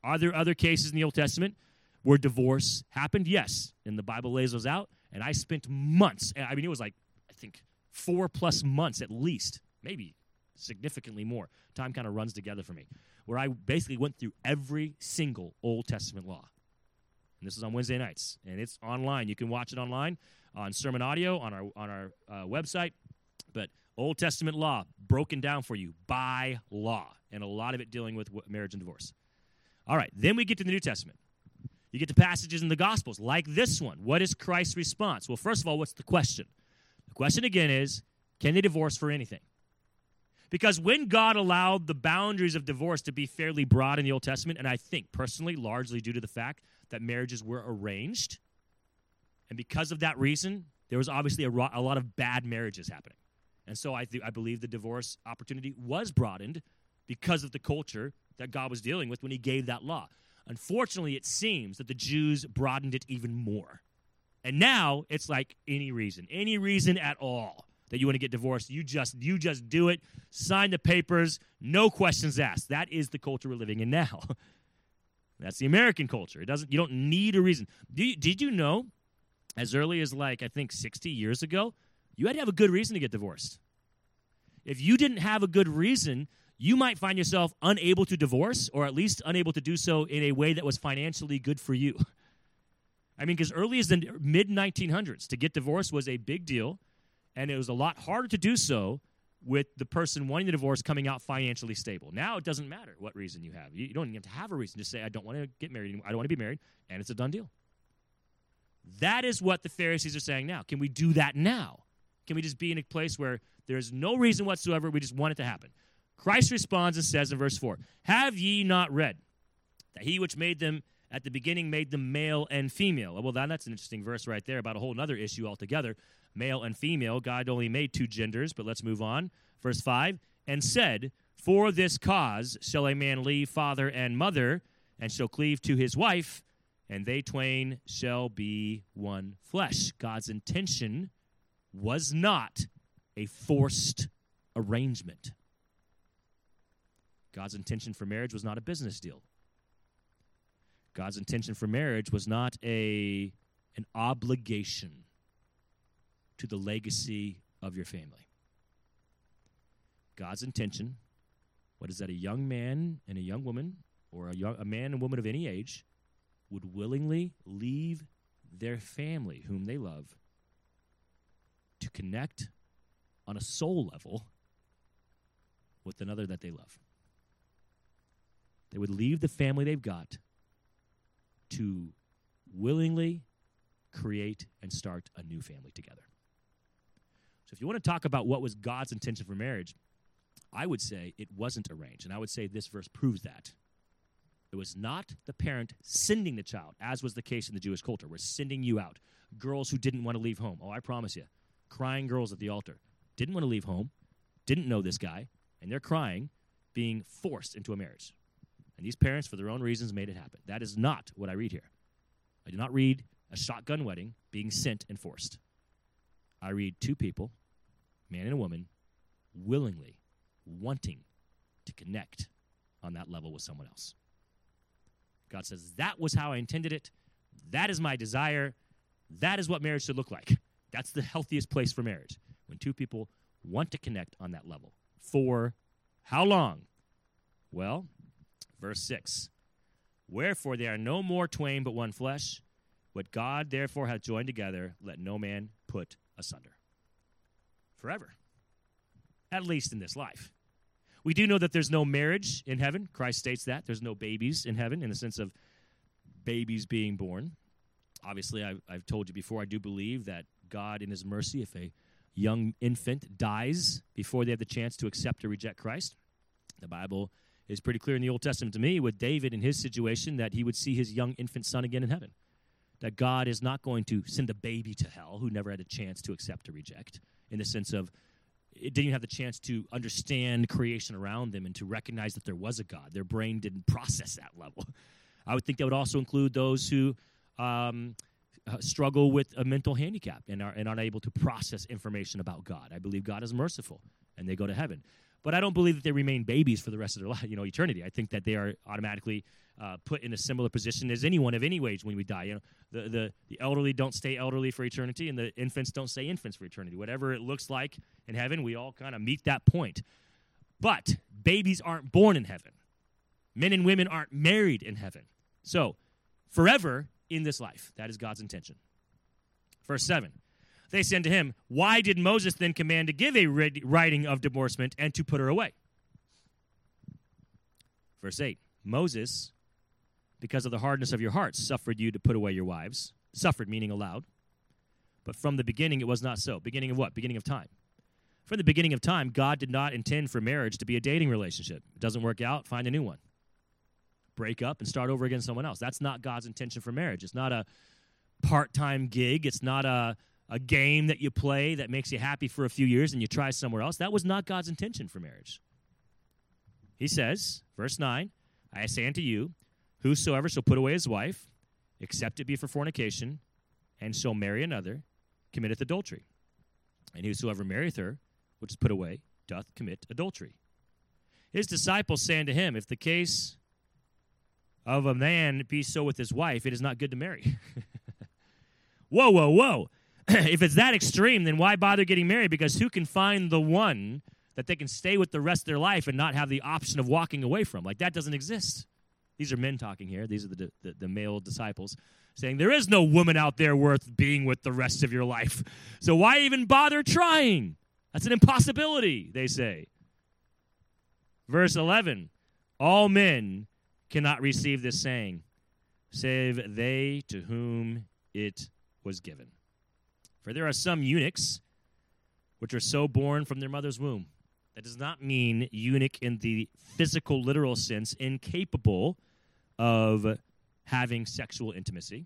are there other cases in the Old Testament where divorce happened? Yes, and the Bible lays those out. And I spent months. I mean, it was like I think four plus months at least, maybe significantly more. Time kind of runs together for me, where I basically went through every single Old Testament law. And this is on Wednesday nights, and it's online. You can watch it online on sermon audio on our on our uh, website. But Old Testament law broken down for you by law, and a lot of it dealing with marriage and divorce. All right, then we get to the New Testament. You get to passages in the Gospels like this one. What is Christ's response? Well, first of all, what's the question? The question again is can they divorce for anything? Because when God allowed the boundaries of divorce to be fairly broad in the Old Testament, and I think personally, largely due to the fact that marriages were arranged, and because of that reason, there was obviously a, ro- a lot of bad marriages happening. And so I, th- I believe the divorce opportunity was broadened because of the culture that God was dealing with when He gave that law. Unfortunately, it seems that the Jews broadened it even more. And now it's like any reason, any reason at all that you want to get divorced, you just you just do it, sign the papers, no questions asked. That is the culture we're living in now. (laughs) That's the American culture. It doesn't you don't need a reason. You, did you know as early as like I think 60 years ago, you had to have a good reason to get divorced. If you didn't have a good reason, you might find yourself unable to divorce or at least unable to do so in a way that was financially good for you. (laughs) I mean, because early as the mid 1900s, to get divorced was a big deal, and it was a lot harder to do so with the person wanting the divorce coming out financially stable. Now it doesn't matter what reason you have. You don't even have to have a reason. Just say, I don't want to get married anymore. I don't want to be married, and it's a done deal. That is what the Pharisees are saying now. Can we do that now? Can we just be in a place where there's no reason whatsoever? We just want it to happen. Christ responds and says in verse 4 Have ye not read that he which made them at the beginning made them male and female? Well, that's an interesting verse right there about a whole other issue altogether. Male and female. God only made two genders, but let's move on. Verse 5 And said, For this cause shall a man leave father and mother, and shall cleave to his wife, and they twain shall be one flesh. God's intention was not a forced arrangement. God's intention for marriage was not a business deal. God's intention for marriage was not a an obligation to the legacy of your family. God's intention, what is that a young man and a young woman or a, young, a man and woman of any age would willingly leave their family whom they love to connect on a soul level with another that they love. They would leave the family they've got to willingly create and start a new family together. So, if you want to talk about what was God's intention for marriage, I would say it wasn't arranged. And I would say this verse proves that. It was not the parent sending the child, as was the case in the Jewish culture. We're sending you out. Girls who didn't want to leave home. Oh, I promise you. Crying girls at the altar. Didn't want to leave home, didn't know this guy, and they're crying, being forced into a marriage. And these parents, for their own reasons, made it happen. That is not what I read here. I do not read a shotgun wedding being sent and forced. I read two people, man and a woman, willingly wanting to connect on that level with someone else. God says, That was how I intended it. That is my desire. That is what marriage should look like. That's the healthiest place for marriage when two people want to connect on that level. For how long? Well, Verse 6 Wherefore they are no more twain but one flesh. What God therefore hath joined together, let no man put asunder. Forever. At least in this life. We do know that there's no marriage in heaven. Christ states that. There's no babies in heaven in the sense of babies being born. Obviously, I've, I've told you before, I do believe that God, in His mercy, if a young infant dies before they have the chance to accept or reject Christ, the Bible is pretty clear in the Old Testament to me with David in his situation that he would see his young infant son again in heaven. That God is not going to send a baby to hell who never had a chance to accept or reject, in the sense of it didn't even have the chance to understand creation around them and to recognize that there was a God. Their brain didn't process that level. I would think that would also include those who um, uh, struggle with a mental handicap and are, and aren't able to process information about God. I believe God is merciful and they go to heaven. But I don't believe that they remain babies for the rest of their life, you know, eternity. I think that they are automatically uh, put in a similar position as anyone of any age when we die. You know, the, the, the elderly don't stay elderly for eternity, and the infants don't stay infants for eternity. Whatever it looks like in heaven, we all kind of meet that point. But babies aren't born in heaven. Men and women aren't married in heaven. So, forever in this life. That is God's intention. Verse 7. They said to him, Why did Moses then command to give a writing of divorcement and to put her away? Verse 8. Moses, because of the hardness of your hearts, suffered you to put away your wives. Suffered, meaning allowed. But from the beginning, it was not so. Beginning of what? Beginning of time. From the beginning of time, God did not intend for marriage to be a dating relationship. It doesn't work out, find a new one. Break up and start over again someone else. That's not God's intention for marriage. It's not a part time gig. It's not a, a game that you play that makes you happy for a few years and you try somewhere else. That was not God's intention for marriage. He says, verse 9, I say unto you, whosoever shall put away his wife, except it be for fornication, and shall marry another, committeth adultery. And whosoever marrieth her, which is put away, doth commit adultery. His disciples say unto him, If the case of a man be so with his wife, it is not good to marry. (laughs) whoa, whoa, whoa. (clears throat) if it's that extreme, then why bother getting married? Because who can find the one that they can stay with the rest of their life and not have the option of walking away from? Like, that doesn't exist. These are men talking here. These are the, the, the male disciples saying, There is no woman out there worth being with the rest of your life. So why even bother trying? That's an impossibility, they say. Verse 11 All men cannot receive this saying, save they to whom it was given. For there are some eunuchs which are so born from their mother's womb. That does not mean eunuch in the physical, literal sense, incapable of having sexual intimacy,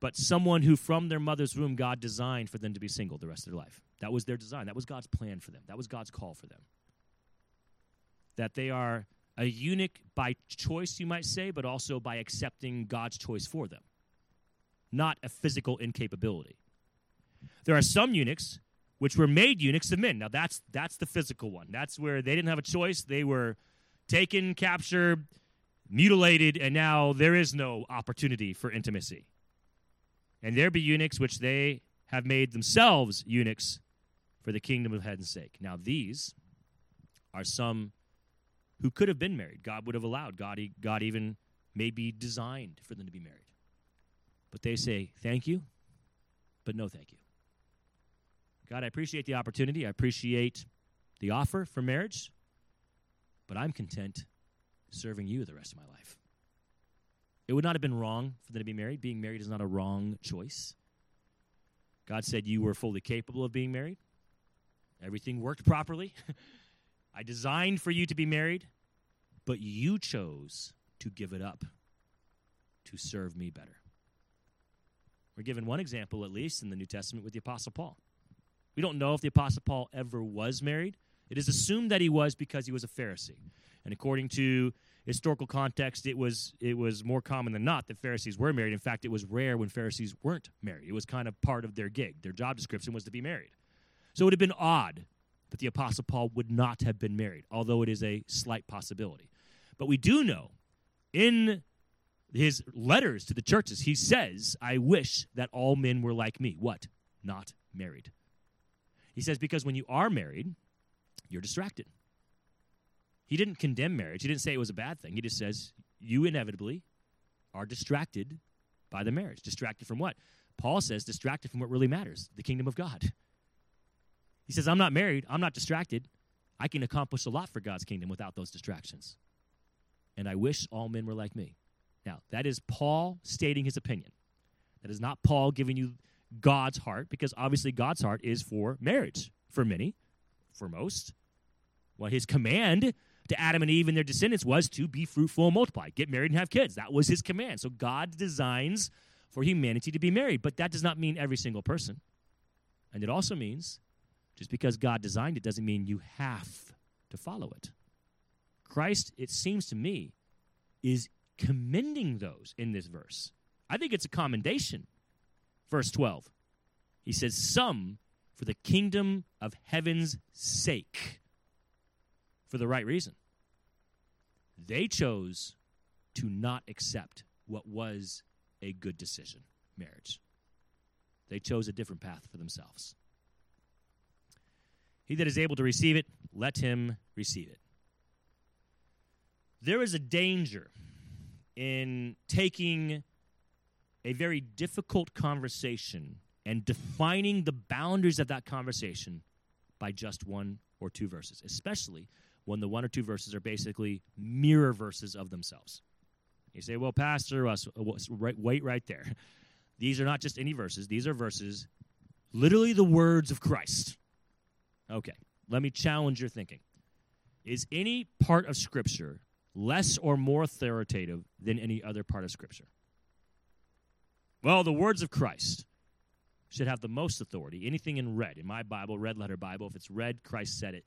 but someone who from their mother's womb God designed for them to be single the rest of their life. That was their design. That was God's plan for them. That was God's call for them. That they are a eunuch by choice, you might say, but also by accepting God's choice for them, not a physical incapability. There are some eunuchs which were made eunuchs of men. Now that's that's the physical one. That's where they didn't have a choice. They were taken, captured, mutilated, and now there is no opportunity for intimacy. And there be eunuchs which they have made themselves eunuchs for the kingdom of heaven's sake. Now these are some who could have been married. God would have allowed. God, God even maybe designed for them to be married. But they say, thank you, but no thank you. God, I appreciate the opportunity. I appreciate the offer for marriage, but I'm content serving you the rest of my life. It would not have been wrong for them to be married. Being married is not a wrong choice. God said you were fully capable of being married. Everything worked properly. (laughs) I designed for you to be married, but you chose to give it up to serve me better. We're given one example, at least, in the New Testament with the Apostle Paul. We don't know if the Apostle Paul ever was married. It is assumed that he was because he was a Pharisee. And according to historical context, it was it was more common than not that Pharisees were married. In fact, it was rare when Pharisees weren't married. It was kind of part of their gig. Their job description was to be married. So it would have been odd that the Apostle Paul would not have been married, although it is a slight possibility. But we do know in his letters to the churches, he says, I wish that all men were like me. What? Not married. He says, because when you are married, you're distracted. He didn't condemn marriage. He didn't say it was a bad thing. He just says you inevitably are distracted by the marriage. Distracted from what? Paul says distracted from what really matters the kingdom of God. He says, I'm not married. I'm not distracted. I can accomplish a lot for God's kingdom without those distractions. And I wish all men were like me. Now, that is Paul stating his opinion. That is not Paul giving you God's heart, because obviously God's heart is for marriage for many, for most. Well, his command to Adam and Eve and their descendants was to be fruitful and multiply, get married and have kids. That was his command. So God designs for humanity to be married, but that does not mean every single person. And it also means just because God designed it doesn't mean you have to follow it. Christ, it seems to me, is commending those in this verse. I think it's a commendation. Verse 12. He says, Some for the kingdom of heaven's sake for the right reason. They chose to not accept what was a good decision marriage. They chose a different path for themselves. He that is able to receive it, let him receive it. There is a danger in taking a very difficult conversation and defining the boundaries of that conversation by just one or two verses, especially when the one or two verses are basically mirror verses of themselves. You say, well, Pastor, wait right there. (laughs) These are not just any verses, these are verses, literally the words of Christ. Okay, let me challenge your thinking. Is any part of Scripture less or more authoritative than any other part of Scripture? Well, the words of Christ should have the most authority. Anything in red, in my Bible, red letter Bible, if it's red, Christ said it,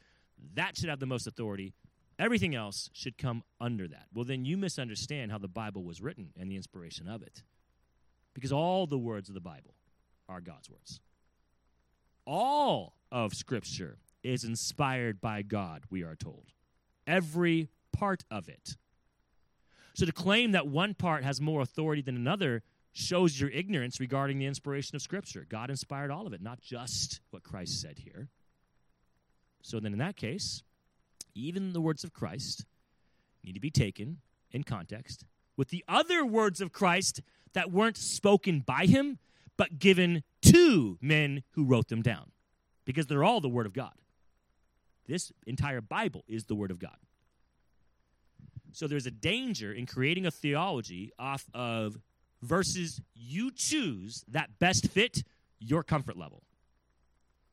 that should have the most authority. Everything else should come under that. Well, then you misunderstand how the Bible was written and the inspiration of it. Because all the words of the Bible are God's words. All of Scripture is inspired by God, we are told. Every part of it. So to claim that one part has more authority than another shows your ignorance regarding the inspiration of Scripture. God inspired all of it, not just what Christ said here. So then, in that case, even the words of Christ need to be taken in context with the other words of Christ that weren't spoken by him, but given to men who wrote them down, because they're all the Word of God. This entire Bible is the Word of God. So there's a danger in creating a theology off of verses you choose that best fit your comfort level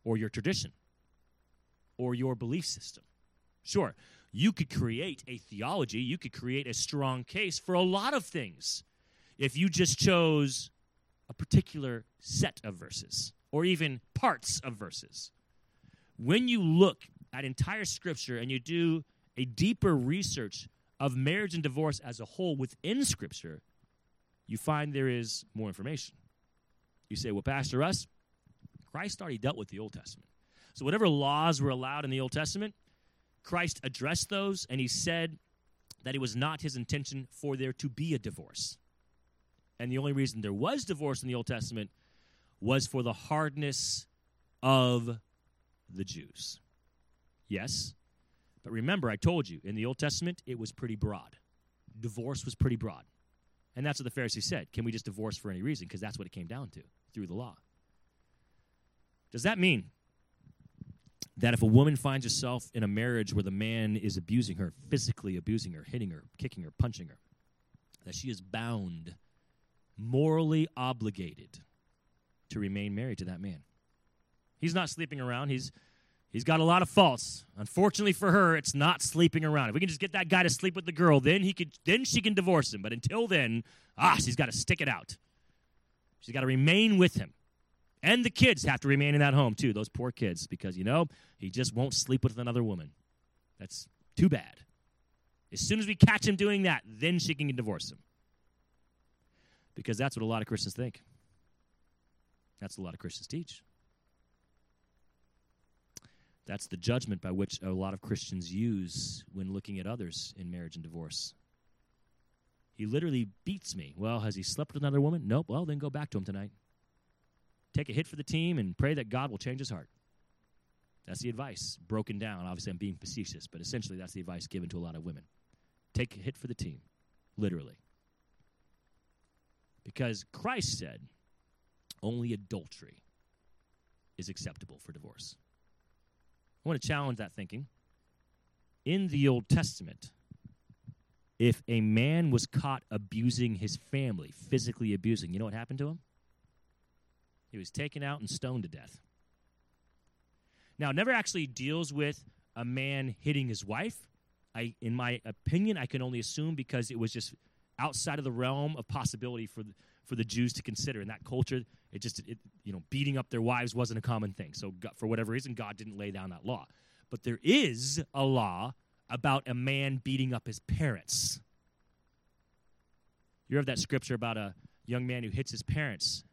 or your tradition or your belief system. Sure, you could create a theology, you could create a strong case for a lot of things if you just chose a particular set of verses or even parts of verses. When you look at entire scripture and you do a deeper research of marriage and divorce as a whole within scripture, you find there is more information. You say, well, Pastor Russ, Christ already dealt with the Old Testament. So, whatever laws were allowed in the Old Testament, Christ addressed those, and he said that it was not his intention for there to be a divorce. And the only reason there was divorce in the Old Testament was for the hardness of the Jews. Yes, but remember, I told you, in the Old Testament, it was pretty broad. Divorce was pretty broad. And that's what the Pharisees said. Can we just divorce for any reason? Because that's what it came down to through the law. Does that mean that if a woman finds herself in a marriage where the man is abusing her, physically abusing her, hitting her, kicking her, punching her, that she is bound, morally obligated to remain married to that man? He's not sleeping around. He's He's got a lot of faults. Unfortunately for her, it's not sleeping around. If we can just get that guy to sleep with the girl, then he could then she can divorce him. But until then, ah, she's got to stick it out. She's got to remain with him. And the kids have to remain in that home too, those poor kids, because you know, he just won't sleep with another woman. That's too bad. As soon as we catch him doing that, then she can divorce him. Because that's what a lot of Christians think. That's what a lot of Christians teach. That's the judgment by which a lot of Christians use when looking at others in marriage and divorce. He literally beats me. Well, has he slept with another woman? Nope. Well, then go back to him tonight. Take a hit for the team and pray that God will change his heart. That's the advice, broken down. Obviously, I'm being facetious, but essentially, that's the advice given to a lot of women. Take a hit for the team, literally. Because Christ said only adultery is acceptable for divorce. I want to challenge that thinking. In the Old Testament, if a man was caught abusing his family, physically abusing, you know what happened to him? He was taken out and stoned to death. Now, it never actually deals with a man hitting his wife. I, in my opinion, I can only assume because it was just outside of the realm of possibility for the, for the Jews to consider in that culture. It just, it, you know, beating up their wives wasn't a common thing. So God, for whatever reason, God didn't lay down that law. But there is a law about a man beating up his parents. You have that scripture about a young man who hits his parents.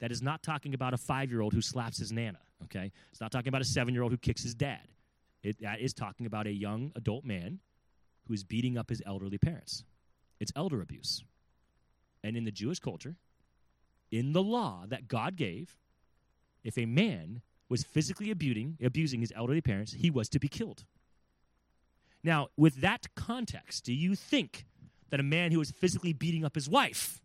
That is not talking about a five year old who slaps his nana, okay? It's not talking about a seven year old who kicks his dad. It, that is talking about a young adult man who is beating up his elderly parents. It's elder abuse. And in the Jewish culture, in the law that God gave, if a man was physically abusing, abusing his elderly parents, he was to be killed. Now, with that context, do you think that a man who is physically beating up his wife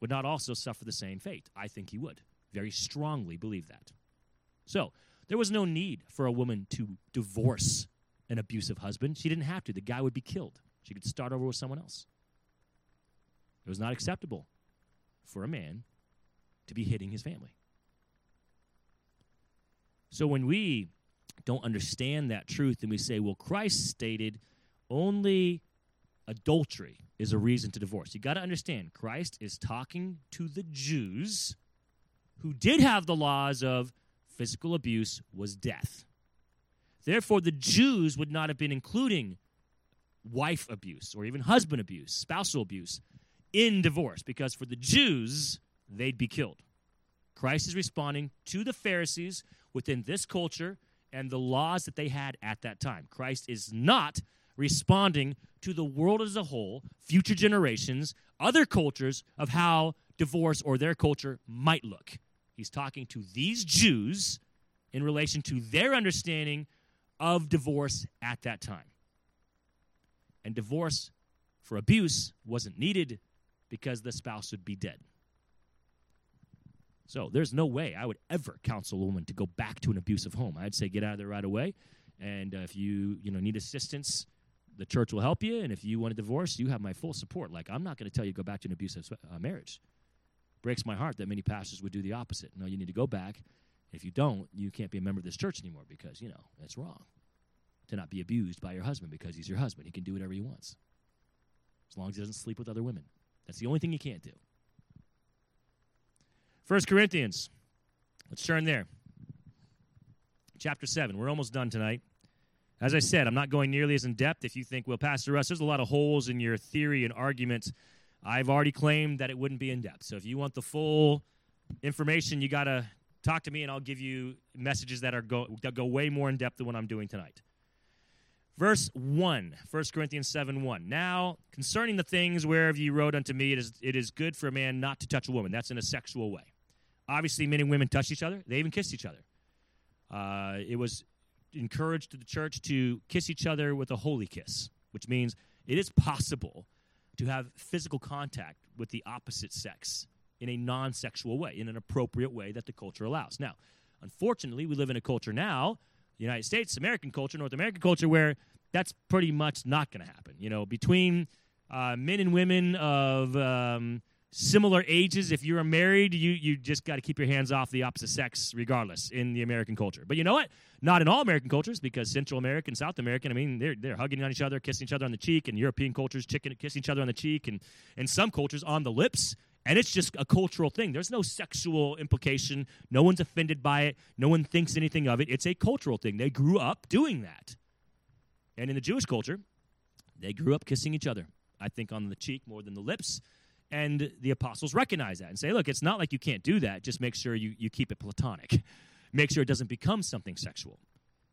would not also suffer the same fate? I think he would. Very strongly believe that. So, there was no need for a woman to divorce an abusive husband. She didn't have to. The guy would be killed. She could start over with someone else. It was not acceptable for a man to be hitting his family. So when we don't understand that truth and we say, well, Christ stated only adultery is a reason to divorce. You got to understand, Christ is talking to the Jews who did have the laws of physical abuse was death. Therefore, the Jews would not have been including wife abuse or even husband abuse, spousal abuse in divorce because for the Jews, they'd be killed. Christ is responding to the Pharisees within this culture and the laws that they had at that time. Christ is not responding to the world as a whole, future generations, other cultures of how divorce or their culture might look. He's talking to these Jews in relation to their understanding of divorce at that time. And divorce for abuse wasn't needed because the spouse would be dead. So there's no way I would ever counsel a woman to go back to an abusive home. I'd say get out of there right away. And uh, if you you know need assistance, the church will help you. And if you want a divorce, you have my full support. Like I'm not going to tell you to go back to an abusive uh, marriage. Breaks my heart that many pastors would do the opposite. No, you need to go back. If you don't, you can't be a member of this church anymore because you know it's wrong to not be abused by your husband because he's your husband. He can do whatever he wants as long as he doesn't sleep with other women. That's the only thing you can't do. First Corinthians. Let's turn there. Chapter 7. We're almost done tonight. As I said, I'm not going nearly as in depth. If you think, well, Pastor Russ, there's a lot of holes in your theory and arguments. I've already claimed that it wouldn't be in depth. So if you want the full information, you got to talk to me, and I'll give you messages that are go, that go way more in depth than what I'm doing tonight. Verse 1, 1 Corinthians 7 1. Now, concerning the things whereof you wrote unto me, it is, it is good for a man not to touch a woman. That's in a sexual way. Obviously, men and women touched each other. They even kissed each other. Uh, it was encouraged to the church to kiss each other with a holy kiss, which means it is possible to have physical contact with the opposite sex in a non sexual way, in an appropriate way that the culture allows. Now, unfortunately, we live in a culture now, the United States, American culture, North American culture, where that's pretty much not going to happen. You know, between uh, men and women of um, similar ages. If you're married, you you just got to keep your hands off the opposite sex, regardless, in the American culture. But you know what? Not in all American cultures, because Central American, South American, I mean, they're they're hugging on each other, kissing each other on the cheek, and European cultures chicken kissing each other on the cheek, and and some cultures on the lips. And it's just a cultural thing. There's no sexual implication. No one's offended by it. No one thinks anything of it. It's a cultural thing. They grew up doing that. And in the Jewish culture, they grew up kissing each other. I think on the cheek more than the lips. And the apostles recognize that and say, look, it's not like you can't do that. Just make sure you, you keep it platonic. (laughs) make sure it doesn't become something sexual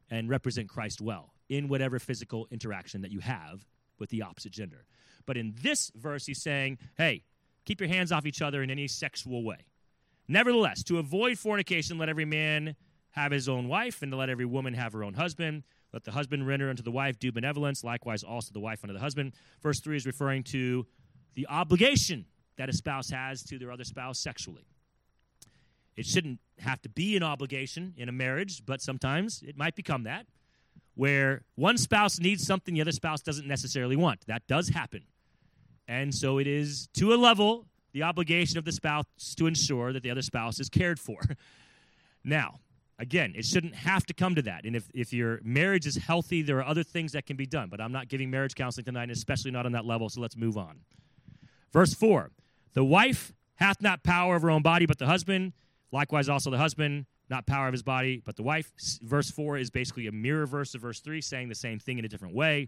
and represent Christ well in whatever physical interaction that you have with the opposite gender. But in this verse, he's saying, hey, keep your hands off each other in any sexual way. Nevertheless, to avoid fornication, let every man have his own wife, and to let every woman have her own husband. Let the husband render unto the wife due benevolence, likewise also the wife unto the husband. Verse 3 is referring to the obligation that a spouse has to their other spouse sexually. It shouldn't have to be an obligation in a marriage, but sometimes it might become that, where one spouse needs something the other spouse doesn't necessarily want. That does happen. And so it is, to a level, the obligation of the spouse to ensure that the other spouse is cared for. (laughs) now, again, it shouldn't have to come to that. And if, if your marriage is healthy, there are other things that can be done. But I'm not giving marriage counseling tonight, especially not on that level, so let's move on. Verse 4 The wife hath not power of her own body, but the husband. Likewise, also the husband, not power of his body, but the wife. Verse 4 is basically a mirror verse of verse 3, saying the same thing in a different way.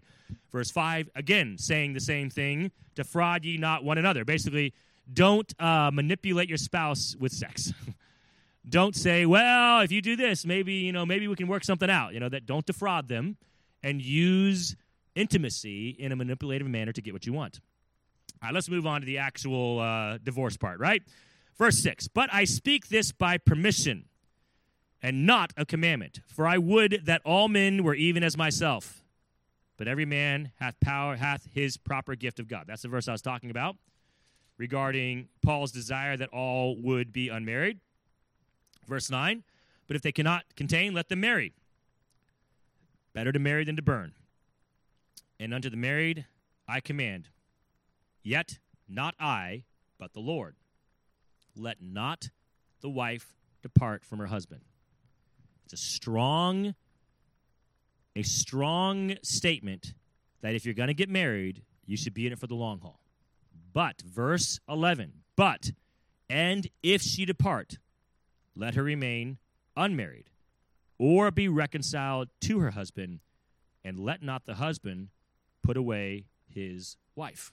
Verse 5, again, saying the same thing defraud ye not one another. Basically, don't uh, manipulate your spouse with sex. (laughs) don't say, well, if you do this, maybe, you know, maybe we can work something out. You know, that don't defraud them and use intimacy in a manipulative manner to get what you want. All right, let's move on to the actual uh, divorce part, right? Verse 6 But I speak this by permission and not a commandment, for I would that all men were even as myself. but every man hath power, hath his proper gift of God. That's the verse I was talking about regarding Paul's desire that all would be unmarried. Verse 9, but if they cannot contain, let them marry. Better to marry than to burn. And unto the married I command, yet not I, but the Lord. Let not the wife depart from her husband. It's a strong, a strong statement that if you're going to get married, you should be in it for the long haul. But, verse 11, but, and if she depart, let her remain unmarried, or be reconciled to her husband, and let not the husband put away his wife.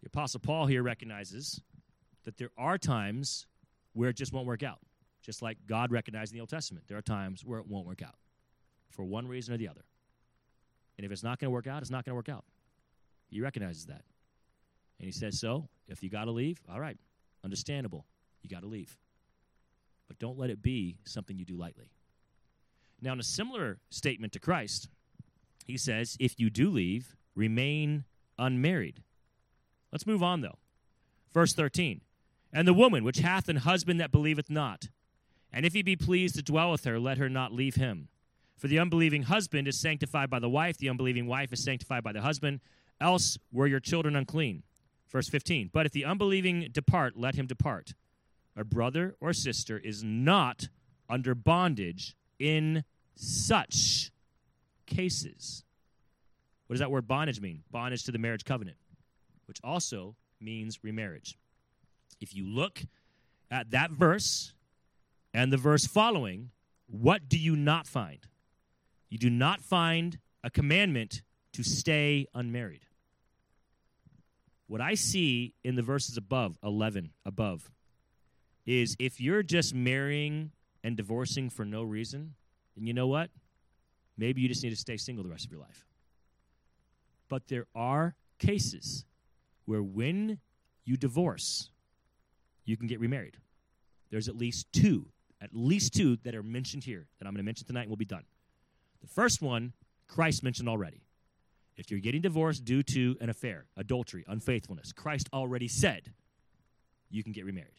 The Apostle Paul here recognizes that there are times where it just won't work out. Just like God recognized in the Old Testament, there are times where it won't work out for one reason or the other. And if it's not going to work out, it's not going to work out. He recognizes that. And he says, So, if you got to leave, all right, understandable. You got to leave. But don't let it be something you do lightly. Now, in a similar statement to Christ, he says, If you do leave, remain unmarried. Let's move on, though. Verse 13 And the woman which hath an husband that believeth not, and if he be pleased to dwell with her, let her not leave him. For the unbelieving husband is sanctified by the wife, the unbelieving wife is sanctified by the husband, else were your children unclean. Verse 15 But if the unbelieving depart, let him depart. A brother or sister is not under bondage in such cases. What does that word bondage mean? Bondage to the marriage covenant, which also means remarriage. If you look at that verse and the verse following, what do you not find? You do not find a commandment to stay unmarried. What I see in the verses above, 11 above, is if you're just marrying and divorcing for no reason, then you know what? Maybe you just need to stay single the rest of your life. But there are cases where when you divorce, you can get remarried. There's at least two, at least two that are mentioned here that I'm going to mention tonight and we'll be done. The first one, Christ mentioned already. If you're getting divorced due to an affair, adultery, unfaithfulness, Christ already said you can get remarried.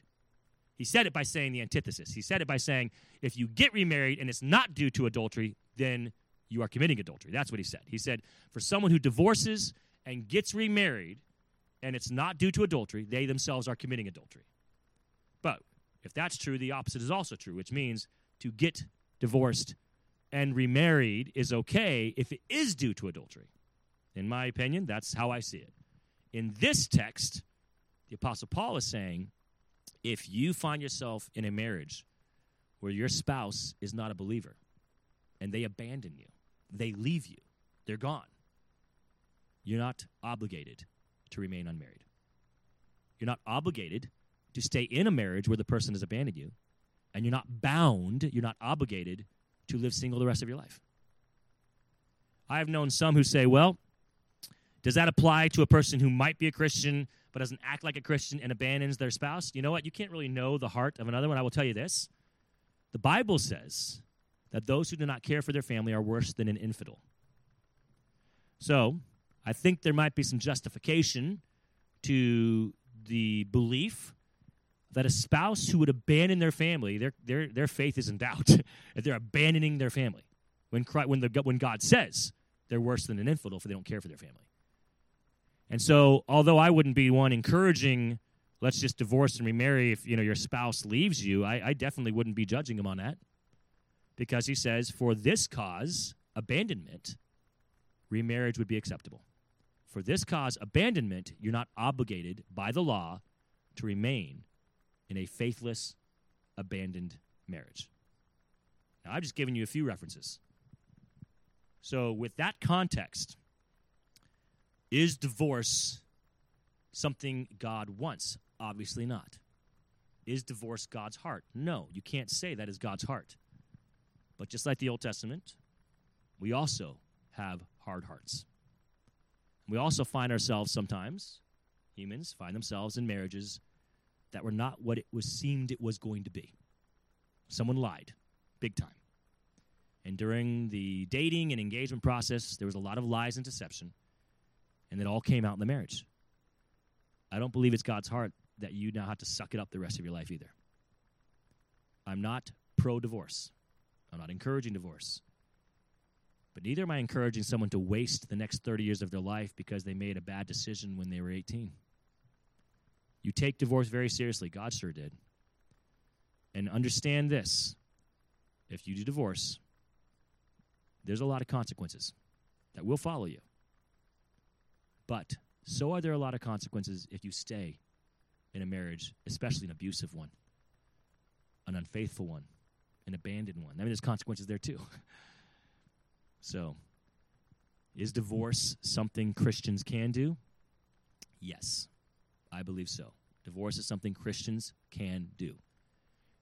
He said it by saying the antithesis. He said it by saying, if you get remarried and it's not due to adultery, then you are committing adultery. That's what he said. He said, for someone who divorces and gets remarried and it's not due to adultery, they themselves are committing adultery. If that's true, the opposite is also true, which means to get divorced and remarried is okay if it is due to adultery. In my opinion, that's how I see it. In this text, the Apostle Paul is saying if you find yourself in a marriage where your spouse is not a believer and they abandon you, they leave you, they're gone, you're not obligated to remain unmarried. You're not obligated to stay in a marriage where the person has abandoned you, and you're not bound, you're not obligated to live single the rest of your life. I have known some who say, well, does that apply to a person who might be a Christian but doesn't act like a Christian and abandons their spouse? You know what? You can't really know the heart of another one. I will tell you this. The Bible says that those who do not care for their family are worse than an infidel. So, I think there might be some justification to the belief that a spouse who would abandon their family, their, their, their faith is in doubt, (laughs) if they're abandoning their family. When, Christ, when, the, when God says they're worse than an infidel if they don't care for their family. And so, although I wouldn't be one encouraging, let's just divorce and remarry if you know your spouse leaves you, I, I definitely wouldn't be judging him on that, because he says, for this cause, abandonment, remarriage would be acceptable. For this cause, abandonment, you're not obligated by the law to remain in a faithless, abandoned marriage. Now, I've just given you a few references. So, with that context, is divorce something God wants? Obviously not. Is divorce God's heart? No, you can't say that is God's heart. But just like the Old Testament, we also have hard hearts. We also find ourselves sometimes, humans find themselves in marriages that were not what it was seemed it was going to be. Someone lied, big time. And during the dating and engagement process, there was a lot of lies and deception, and it all came out in the marriage. I don't believe it's God's heart that you now have to suck it up the rest of your life either. I'm not pro divorce, I'm not encouraging divorce. But neither am I encouraging someone to waste the next 30 years of their life because they made a bad decision when they were 18. You take divorce very seriously. God sure did. And understand this if you do divorce, there's a lot of consequences that will follow you. But so are there a lot of consequences if you stay in a marriage, especially an abusive one, an unfaithful one, an abandoned one. I mean, there's consequences there too. (laughs) so, is divorce something Christians can do? Yes, I believe so. Divorce is something Christians can do.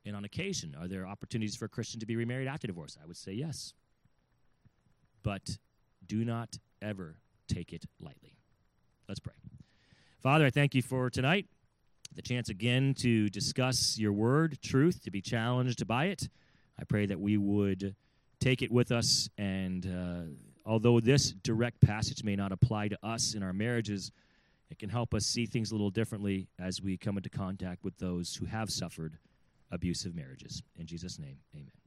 And on occasion, are there opportunities for a Christian to be remarried after divorce? I would say yes. But do not ever take it lightly. Let's pray. Father, I thank you for tonight, the chance again to discuss your word, truth, to be challenged by it. I pray that we would take it with us, and uh, although this direct passage may not apply to us in our marriages, it can help us see things a little differently as we come into contact with those who have suffered abusive marriages. In Jesus' name, amen.